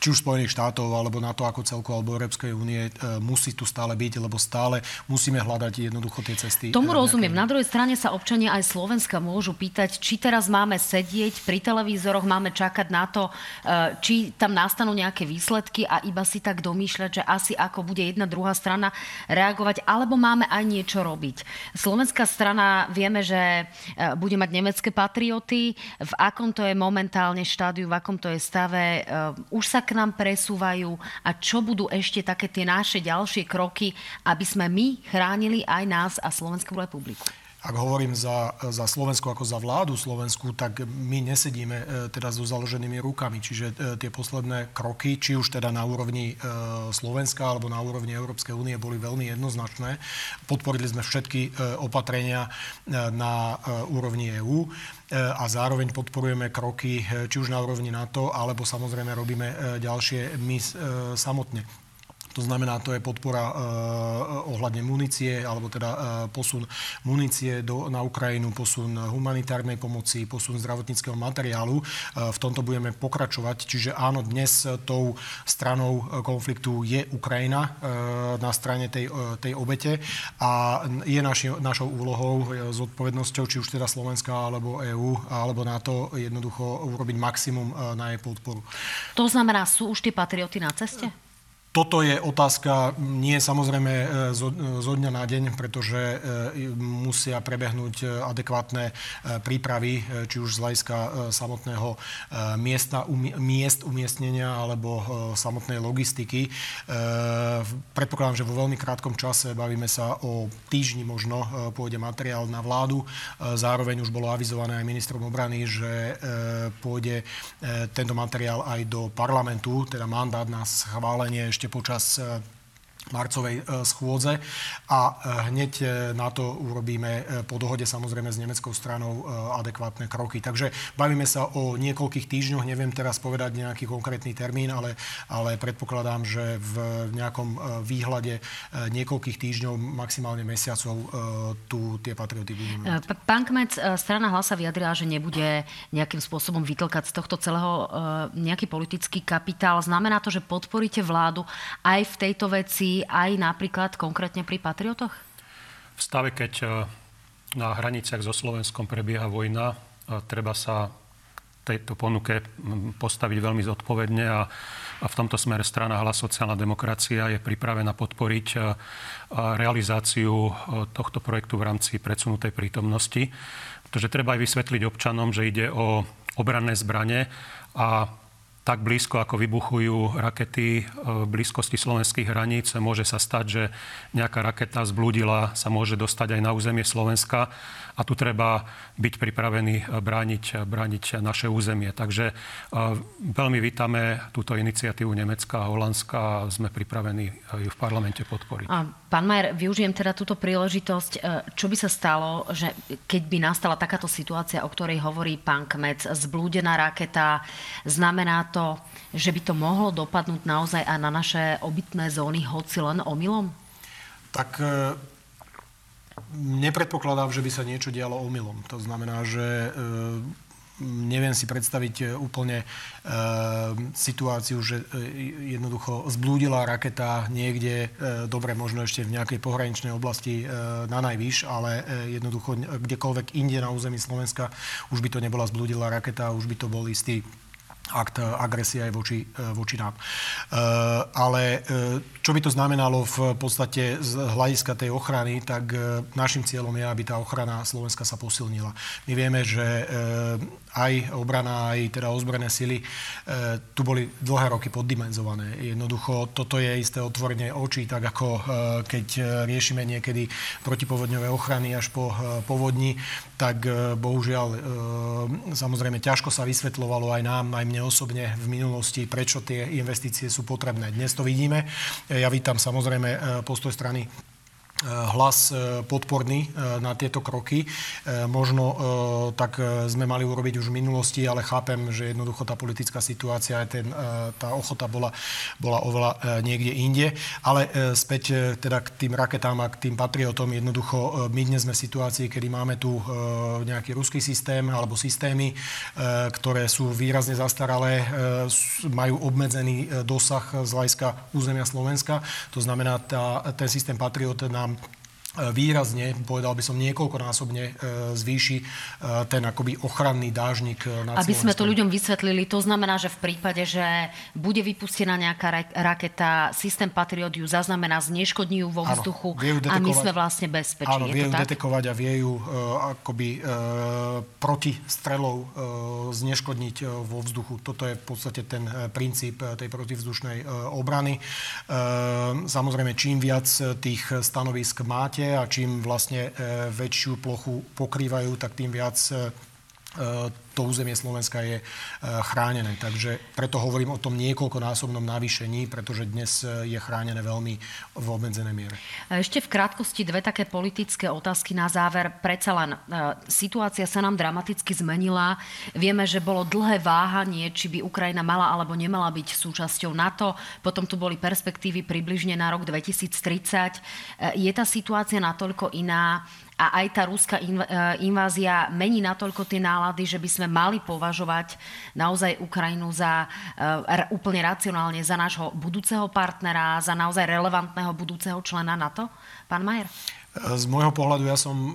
či už Spojených štátov, alebo na to ako celku, alebo Európskej únie, e, musí tu stále byť, lebo stále musíme hľadať jednoducho tie cesty. Tomu e, rozumiem. Na druhej strane sa občania aj Slovenska môžu pýtať, či teraz máme sedieť pri televízoroch, máme čakať na to, či tam nastanú nejaké výsledky a iba si tak domýšľať, že asi ako bude jedna druhá strana reagovať, alebo máme aj niečo robiť. Slovenská strana vieme, že bude mať nemecké patrioty. V akom to je momentálne štádiu, v akom to je stave, už sa k nám presúvajú a čo budú ešte také tie naše ďalšie kroky, aby sme my chránili aj nás a Slovenskú republiku? Ak hovorím za, za Slovensku ako za vládu Slovensku, tak my nesedíme e, teda so založenými rukami. Čiže e, tie posledné kroky, či už teda na úrovni e, Slovenska alebo na úrovni Európskej únie, boli veľmi jednoznačné. Podporili sme všetky opatrenia na úrovni EÚ a zároveň podporujeme kroky či už na úrovni NATO, alebo samozrejme robíme ďalšie my samotne. To znamená, to je podpora uh, ohľadne munície, alebo teda uh, posun munície do, na Ukrajinu, posun humanitárnej pomoci, posun zdravotníckého materiálu. V tomto budeme pokračovať. Čiže áno, dnes tou stranou konfliktu je Ukrajina na strane tej, tej obete a je naši, našou úlohou, zodpovednosťou, či už teda Slovenska, alebo EÚ, alebo NATO, jednoducho urobiť maximum na jej podporu. To znamená, sú už tie patrioty na ceste? Toto je otázka nie samozrejme e, zo, zo dňa na deň, pretože e, musia prebehnúť adekvátne e, prípravy, či už z hľadiska samotného miesta, miest umiestnenia alebo samotnej logistiky. Predpokladám, že vo veľmi krátkom čase, bavíme sa o týždni možno, pôjde materiál na vládu. Zároveň už bolo avizované aj ministrom obrany, že pôjde tento materiál aj do parlamentu, teda mandát na schválenie ešte počas e, marcovej e, schôdze a e, hneď e, na to urobíme po dohode samozrejme s nemeckou stranou adekvátne kroky. Takže bavíme sa o niekoľkých týždňoch, neviem teraz povedať nejaký konkrétny termín, ale, ale predpokladám, že v nejakom výhľade niekoľkých týždňov, maximálne mesiacov tu tie patrioty budeme mať. Pán Kmec, strana hlasa vyjadrila, že nebude nejakým spôsobom vytlkať z tohto celého nejaký politický kapitál. Znamená to, že podporíte vládu aj v tejto veci aj napríklad konkrétne pri Patriotoch? V stave, keď e, na hraniciach so Slovenskom prebieha vojna, treba sa tejto ponuke postaviť veľmi zodpovedne a, a v tomto smere strana Hlas sociálna demokracia je pripravená podporiť e, realizáciu e, tohto projektu v rámci predsunutej prítomnosti. Pretože treba aj vysvetliť občanom, že ide o obranné zbranie a tak blízko, ako vybuchujú rakety v blízkosti slovenských hraníc, môže sa stať, že nejaká raketa zblúdila, sa môže dostať aj na územie Slovenska a tu treba byť pripravený brániť, brániť naše územie. Takže veľmi vítame túto iniciatívu Nemecka a Holandska a sme pripravení ju v parlamente podporiť. A pán Majer, využijem teda túto príležitosť. E, čo by sa stalo, že keď by nastala takáto situácia, o ktorej hovorí pán Kmec, zblúdená raketa, znamená to že by to mohlo dopadnúť naozaj aj na naše obytné zóny, hoci len omylom? Tak e, nepredpokladám, že by sa niečo dialo omylom. To znamená, že e, neviem si predstaviť e, úplne e, situáciu, že jednoducho zblúdila raketa niekde, e, dobre, možno ešte v nejakej pohraničnej oblasti e, na najvyš, ale jednoducho kdekoľvek inde na území Slovenska už by to nebola zblúdila raketa, už by to bol istý akt agresie aj voči, e, voči nám. E, ale čo by to znamenalo v podstate z hľadiska tej ochrany, tak našim cieľom je, aby tá ochrana Slovenska sa posilnila. My vieme, že aj obrana, aj teda ozbrojené sily tu boli dlhé roky poddimenzované. Jednoducho toto je isté otvorenie očí, tak ako keď riešime niekedy protipovodňové ochrany až po povodni, tak bohužiaľ samozrejme ťažko sa vysvetľovalo aj nám, aj mne osobne v minulosti, prečo tie investície sú potrebné. Dnes to vidíme. Ja vítam samozrejme e, postoj strany hlas eh, podporný eh, na tieto kroky. Možno tak sme mali urobiť už v minulosti, ale chápem, že jednoducho tá politická situácia, ten, tá ochota bola, bola oveľa niekde inde. Ale späť teda k tým raketám a k tým patriotom, jednoducho my dnes sme v situácii, kedy máme tu nejaký ruský systém alebo systémy, ktoré sú výrazne zastaralé, majú obmedzený dosah z hľadiska územia Slovenska. To znamená, tá, ten systém Patriot nám E, výrazne, povedal by som niekoľkonásobne e, zvýši e, ten akoby ochranný dážnik nad Aby sme to ľuďom vysvetlili, to znamená, že v prípade, že bude vypustená nejaká raketa, systém Patriot ju zaznamená, zneškodní ju vo vzduchu a my sme vlastne bezpečí. Áno, vie ju detekovať a vie ju akoby proti strelov zneškodniť vo vzduchu. Toto je v podstate ten princíp tej protivzdušnej obrany. Samozrejme, čím viac tých stanovisk máte a čím vlastne e, väčšiu plochu pokrývajú, tak tým viac e, to územie Slovenska je chránené. Takže preto hovorím o tom niekoľkonásobnom navýšení, pretože dnes je chránené veľmi v obmedzenej miere. Ešte v krátkosti dve také politické otázky na záver. Predsa len situácia sa nám dramaticky zmenila. Vieme, že bolo dlhé váhanie, či by Ukrajina mala alebo nemala byť súčasťou NATO. Potom tu boli perspektívy približne na rok 2030. Je tá situácia natoľko iná, a aj tá ruská e, invázia mení natoľko tie nálady, že by sme mali považovať naozaj Ukrajinu za uh, úplne racionálne za nášho budúceho partnera, za naozaj relevantného budúceho člena NATO? Pán Majer? Z môjho pohľadu ja som e,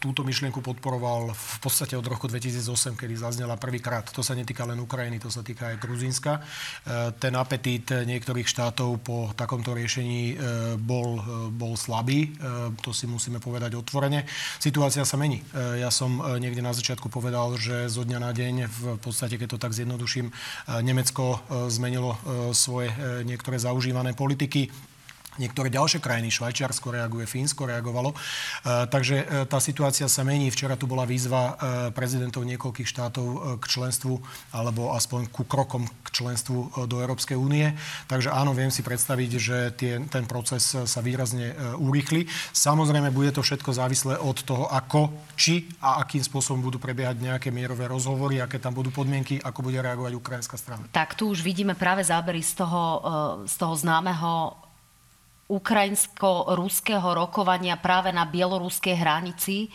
túto myšlienku podporoval v podstate od roku 2008, kedy zaznela prvýkrát. To sa netýka len Ukrajiny, to sa týka aj Gruzínska. E, ten apetít niektorých štátov po takomto riešení e, bol, bol slabý. To si musíme povedať otvorene. Situácia sa mení. Ja som niekde na začiatku povedal, že zo dňa na deň, v podstate keď to tak zjednoduším, Nemecko zmenilo svoje niektoré zaužívané politiky Niektoré ďalšie krajiny, Švajčiarsko reaguje, Fínsko reagovalo. E, takže e, tá situácia sa mení. Včera tu bola výzva e, prezidentov niekoľkých štátov k členstvu, alebo aspoň ku krokom k členstvu do Európskej únie. Takže áno, viem si predstaviť, že tie, ten proces sa výrazne urýchli. Samozrejme, bude to všetko závislé od toho, ako, či a akým spôsobom budú prebiehať nejaké mierové rozhovory, aké tam budú podmienky, ako bude reagovať ukrajinská strana. Tak tu už vidíme práve zábery z toho, z toho známeho ukrajinsko-ruského rokovania práve na bieloruskej hranici,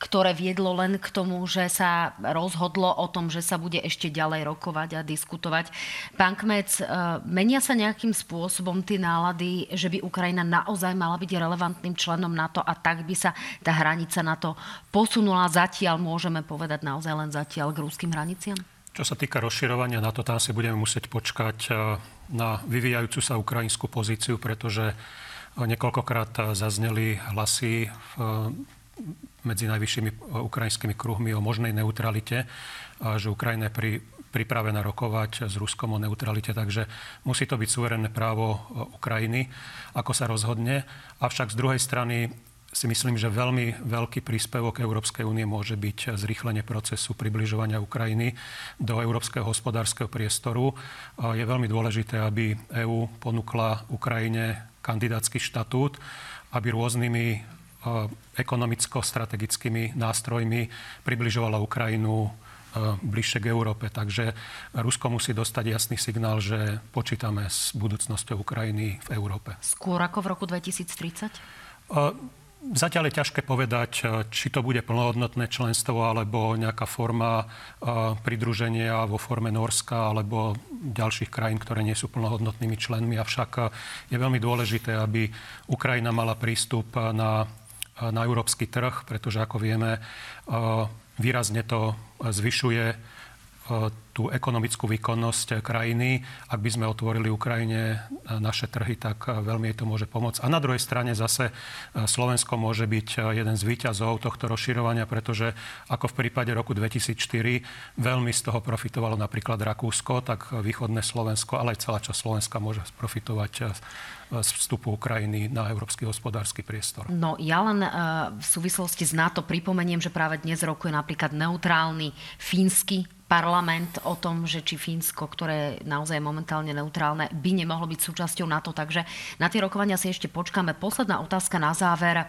ktoré viedlo len k tomu, že sa rozhodlo o tom, že sa bude ešte ďalej rokovať a diskutovať. Pán Kmec, e, menia sa nejakým spôsobom tie nálady, že by Ukrajina naozaj mala byť relevantným členom NATO a tak by sa tá hranica NATO posunula zatiaľ, môžeme povedať naozaj len zatiaľ k ruským hraniciam? Čo sa týka rozširovania NATO, tam si budeme musieť počkať e, na vyvíjajúcu sa ukrajinskú pozíciu, pretože Niekoľkokrát zazneli hlasy medzi najvyššími ukrajinskými kruhmi o možnej neutralite, že Ukrajina je pri, pripravená rokovať s Ruskom o neutralite, takže musí to byť suverénne právo Ukrajiny, ako sa rozhodne. Avšak z druhej strany si myslím, že veľmi veľký príspevok Európskej únie môže byť zrýchlenie procesu približovania Ukrajiny do európskeho hospodárskeho priestoru. Je veľmi dôležité, aby EÚ ponúkla Ukrajine kandidátsky štatút, aby rôznymi e, ekonomicko-strategickými nástrojmi približovala Ukrajinu e, bližšie k Európe. Takže Rusko musí dostať jasný signál, že počítame s budúcnosťou Ukrajiny v Európe. Skôr ako v roku 2030? Zatiaľ je ťažké povedať, e, či to bude plnohodnotné členstvo alebo nejaká forma e, pridruženia vo forme Norska alebo ďalších krajín, ktoré nie sú plnohodnotnými členmi. Avšak e, je veľmi dôležité, aby Ukrajina mala prístup na, na európsky trh, pretože ako vieme, výrazne to zvyšuje tú ekonomickú výkonnosť krajiny. Ak by sme otvorili Ukrajine naše trhy, tak veľmi jej to môže pomôcť. A na druhej strane zase Slovensko môže byť jeden z výťazov tohto rozširovania, pretože ako v prípade roku 2004 veľmi z toho profitovalo napríklad Rakúsko, tak východné Slovensko, ale aj celá časť Slovenska môže profitovať z vstupu Ukrajiny na európsky hospodársky priestor. No ja len v súvislosti s NATO pripomeniem, že práve dnes rokuje napríklad neutrálny fínsky parlament tom, že či Fínsko, ktoré je naozaj momentálne neutrálne, by nemohlo byť súčasťou NATO. Takže na tie rokovania si ešte počkáme. Posledná otázka na záver. E,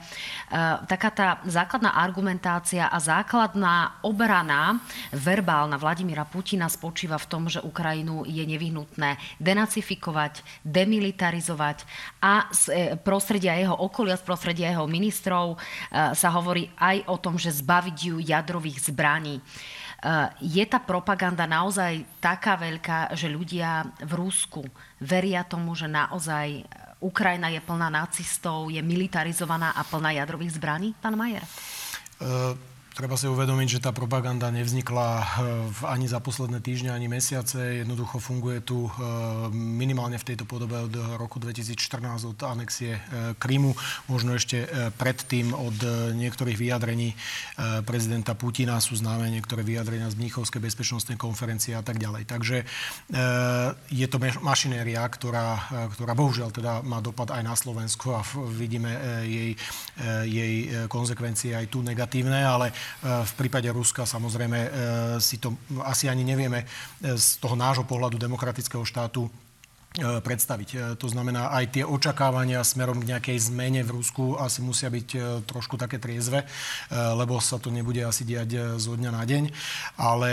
taká tá základná argumentácia a základná obrana verbálna Vladimíra Putina spočíva v tom, že Ukrajinu je nevyhnutné denacifikovať, demilitarizovať a z e, prostredia jeho okolia, z prostredia jeho ministrov e, sa hovorí aj o tom, že zbaviť ju jadrových zbraní. Eh, je tá propaganda naozaj taká veľká, že ľudia v Rusku veria tomu, že naozaj Ukrajina je plná nacistov, je militarizovaná a plná jadrových zbraní? Pán Majer. Uh... Treba si uvedomiť, že tá propaganda nevznikla eh, ani za posledné týždne, ani mesiace. Jednoducho funguje tu eh, minimálne v tejto podobe od roku 2014, od anexie eh, Krymu, možno ešte predtým od niektorých vyjadrení prezidenta Putina sú známe niektoré vyjadrenia z Mníchovskej bezpečnostnej konferencie a tak ďalej. Takže je to mašinéria, ktorá, ktorá bohužiaľ teda má dopad aj na Slovensku a vidíme jej, jej konsekvencie aj tu negatívne, ale v prípade Ruska samozrejme eh, si to asi ani nevieme eh, z toho nášho pohľadu demokratického štátu predstaviť. To znamená, aj tie očakávania smerom k nejakej zmene v Rusku asi musia byť trošku také triezve, lebo sa to nebude asi diať zo dňa na deň. Ale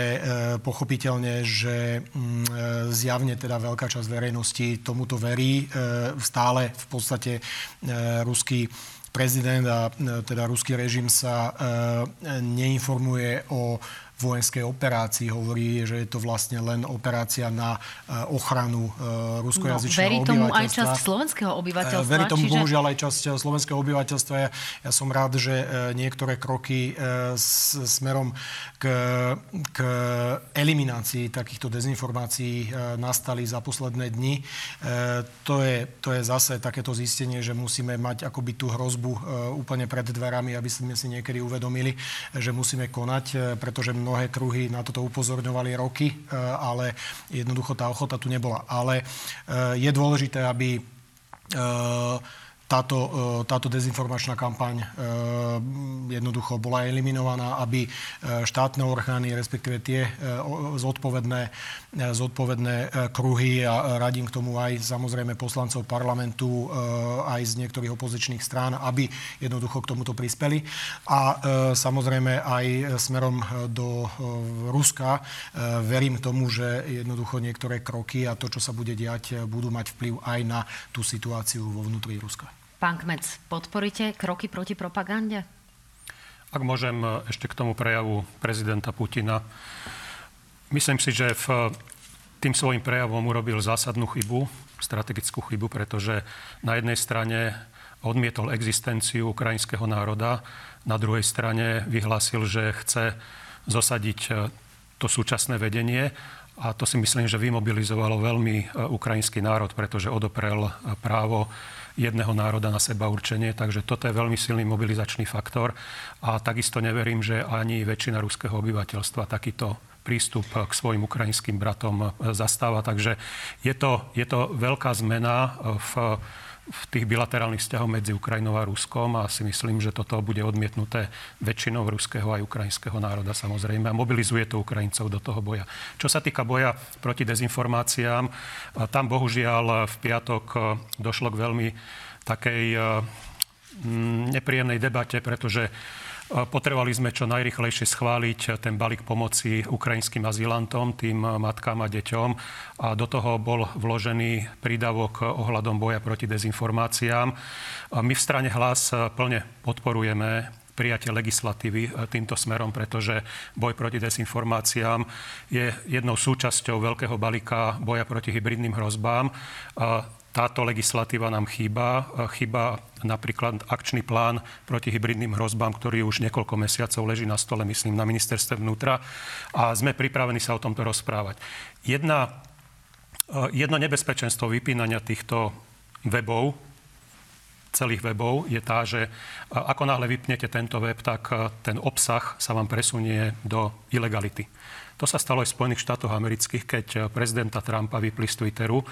pochopiteľne, že mm, zjavne teda veľká časť verejnosti tomuto verí. Stále v podstate ruský prezident a e, teda ruský režim sa e, neinformuje o vojenskej operácii. Hovorí, že je to vlastne len operácia na e, ochranu e, ruskojazyčného no, verí tomu aj časť slovenského obyvateľstva? Verí tomu čiže... bohužiaľ aj časť slovenského obyvateľstva. Ja, ja som rád, že niektoré kroky s, smerom k, k eliminácii takýchto dezinformácií nastali za posledné dni. To je, to je zase takéto zistenie, že musíme mať akoby tú hrozbu úplne pred dverami, aby sme si niekedy uvedomili, že musíme konať, pretože mnoho mnohé kruhy na toto upozorňovali roky, e, ale jednoducho tá ochota tu nebola. Ale e, je dôležité, aby táto, e, táto dezinformačná kampaň jednoducho bola eliminovaná, aby štátne orgány, respektíve tie zodpovedné, zodpovedné kruhy a radím k tomu aj samozrejme poslancov parlamentu, aj z niektorých opozičných strán, aby jednoducho k tomuto prispeli. A samozrejme aj smerom do Ruska verím tomu, že jednoducho niektoré kroky a to, čo sa bude diať, budú mať vplyv aj na tú situáciu vo vnútri Ruska. Pán Kmec, podporíte kroky proti propagande? Ak môžem e, ešte k tomu prejavu prezidenta Putina. Myslím si, že v tým svojim prejavom urobil zásadnú chybu, strategickú chybu, pretože na jednej strane odmietol existenciu ukrajinského národa, na druhej strane vyhlásil, že chce zosadiť e, to súčasné vedenie. A to si myslím, že vymobilizovalo veľmi e, ukrajinský národ, pretože odoprel právo jedného národa na seba určenie, takže toto je veľmi silný mobilizačný faktor. A takisto neverím, že ani väčšina ruského obyvateľstva takýto prístup k svojim ukrajinským bratom zastáva. Takže je to, je to veľká zmena v v tých bilaterálnych vzťahoch medzi Ukrajinou a Ruskom a si myslím, že toto bude odmietnuté väčšinou ruského aj ukrajinského národa samozrejme a mobilizuje to Ukrajincov do toho boja. Čo sa týka boja proti dezinformáciám, tam bohužiaľ v piatok došlo k veľmi takej nepríjemnej debate, pretože Potrebovali sme čo najrychlejšie schváliť ten balík pomoci ukrajinským azilantom, tým matkám a deťom. A do toho bol vložený prídavok ohľadom boja proti dezinformáciám. My v strane hlas plne podporujeme prijatie legislatívy týmto smerom, pretože boj proti dezinformáciám je jednou súčasťou veľkého balíka boja proti hybridným hrozbám táto legislatíva nám chýba. Chýba napríklad akčný plán proti hybridným hrozbám, ktorý už niekoľko mesiacov leží na stole, myslím, na ministerstve vnútra a sme pripravení sa o tomto rozprávať. Jedna, jedno nebezpečenstvo vypínania týchto webov, celých webov je tá, že ako náhle vypnete tento web, tak ten obsah sa vám presunie do ilegality. To sa stalo aj v Spojených štátoch amerických, keď prezidenta Trumpa vypli z Twitteru,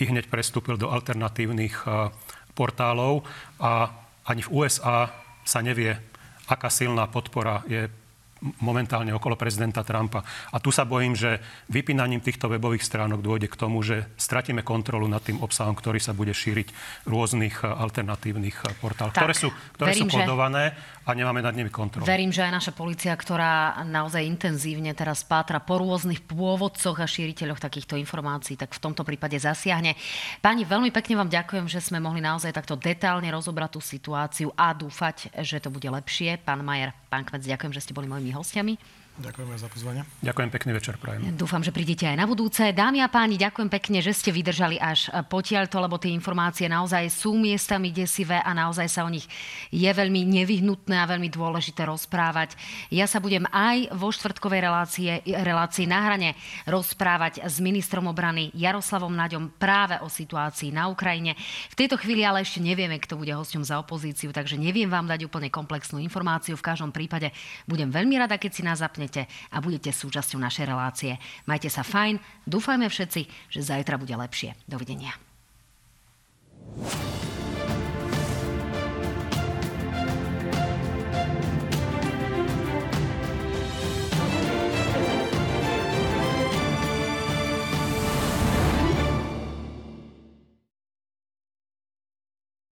i hneď prestúpil do alternatívnych e, portálov a ani v USA sa nevie, aká silná podpora je momentálne okolo prezidenta Trumpa. A tu sa bojím, že vypínaním týchto webových stránok dôjde k tomu, že stratíme kontrolu nad tým obsahom, ktorý sa bude šíriť v rôznych eh, alternatívnych eh, portáloch, ktoré sú, ktoré verím, sú kodované a nemáme nad nimi kontrolu. Verím, že aj naša policia, ktorá naozaj intenzívne teraz pátra po rôznych pôvodcoch a šíriteľoch takýchto informácií, tak v tomto prípade zasiahne. Pani, veľmi pekne vám ďakujem, že sme mohli naozaj takto detálne rozobrať tú situáciu a dúfať, že to bude lepšie. Pán Majer, pán Kmec, ďakujem, že ste boli mojimi else, Tammy? Ďakujeme za pozvanie. Ďakujem pekný večer, prajem. Dúfam, že prídete aj na budúce. Dámy a páni, ďakujem pekne, že ste vydržali až potiaľto, lebo tie informácie naozaj sú miestami desivé a naozaj sa o nich je veľmi nevyhnutné a veľmi dôležité rozprávať. Ja sa budem aj vo štvrtkovej relácie, relácii na hrane rozprávať s ministrom obrany Jaroslavom Naďom práve o situácii na Ukrajine. V tejto chvíli ale ešte nevieme, kto bude hosťom za opozíciu, takže neviem vám dať úplne komplexnú informáciu. V každom prípade budem veľmi rada, keď si nás zapnete nezamlknete a budete súčasťou našej relácie. Majte sa fajn, dúfajme všetci, že zajtra bude lepšie. Dovidenia.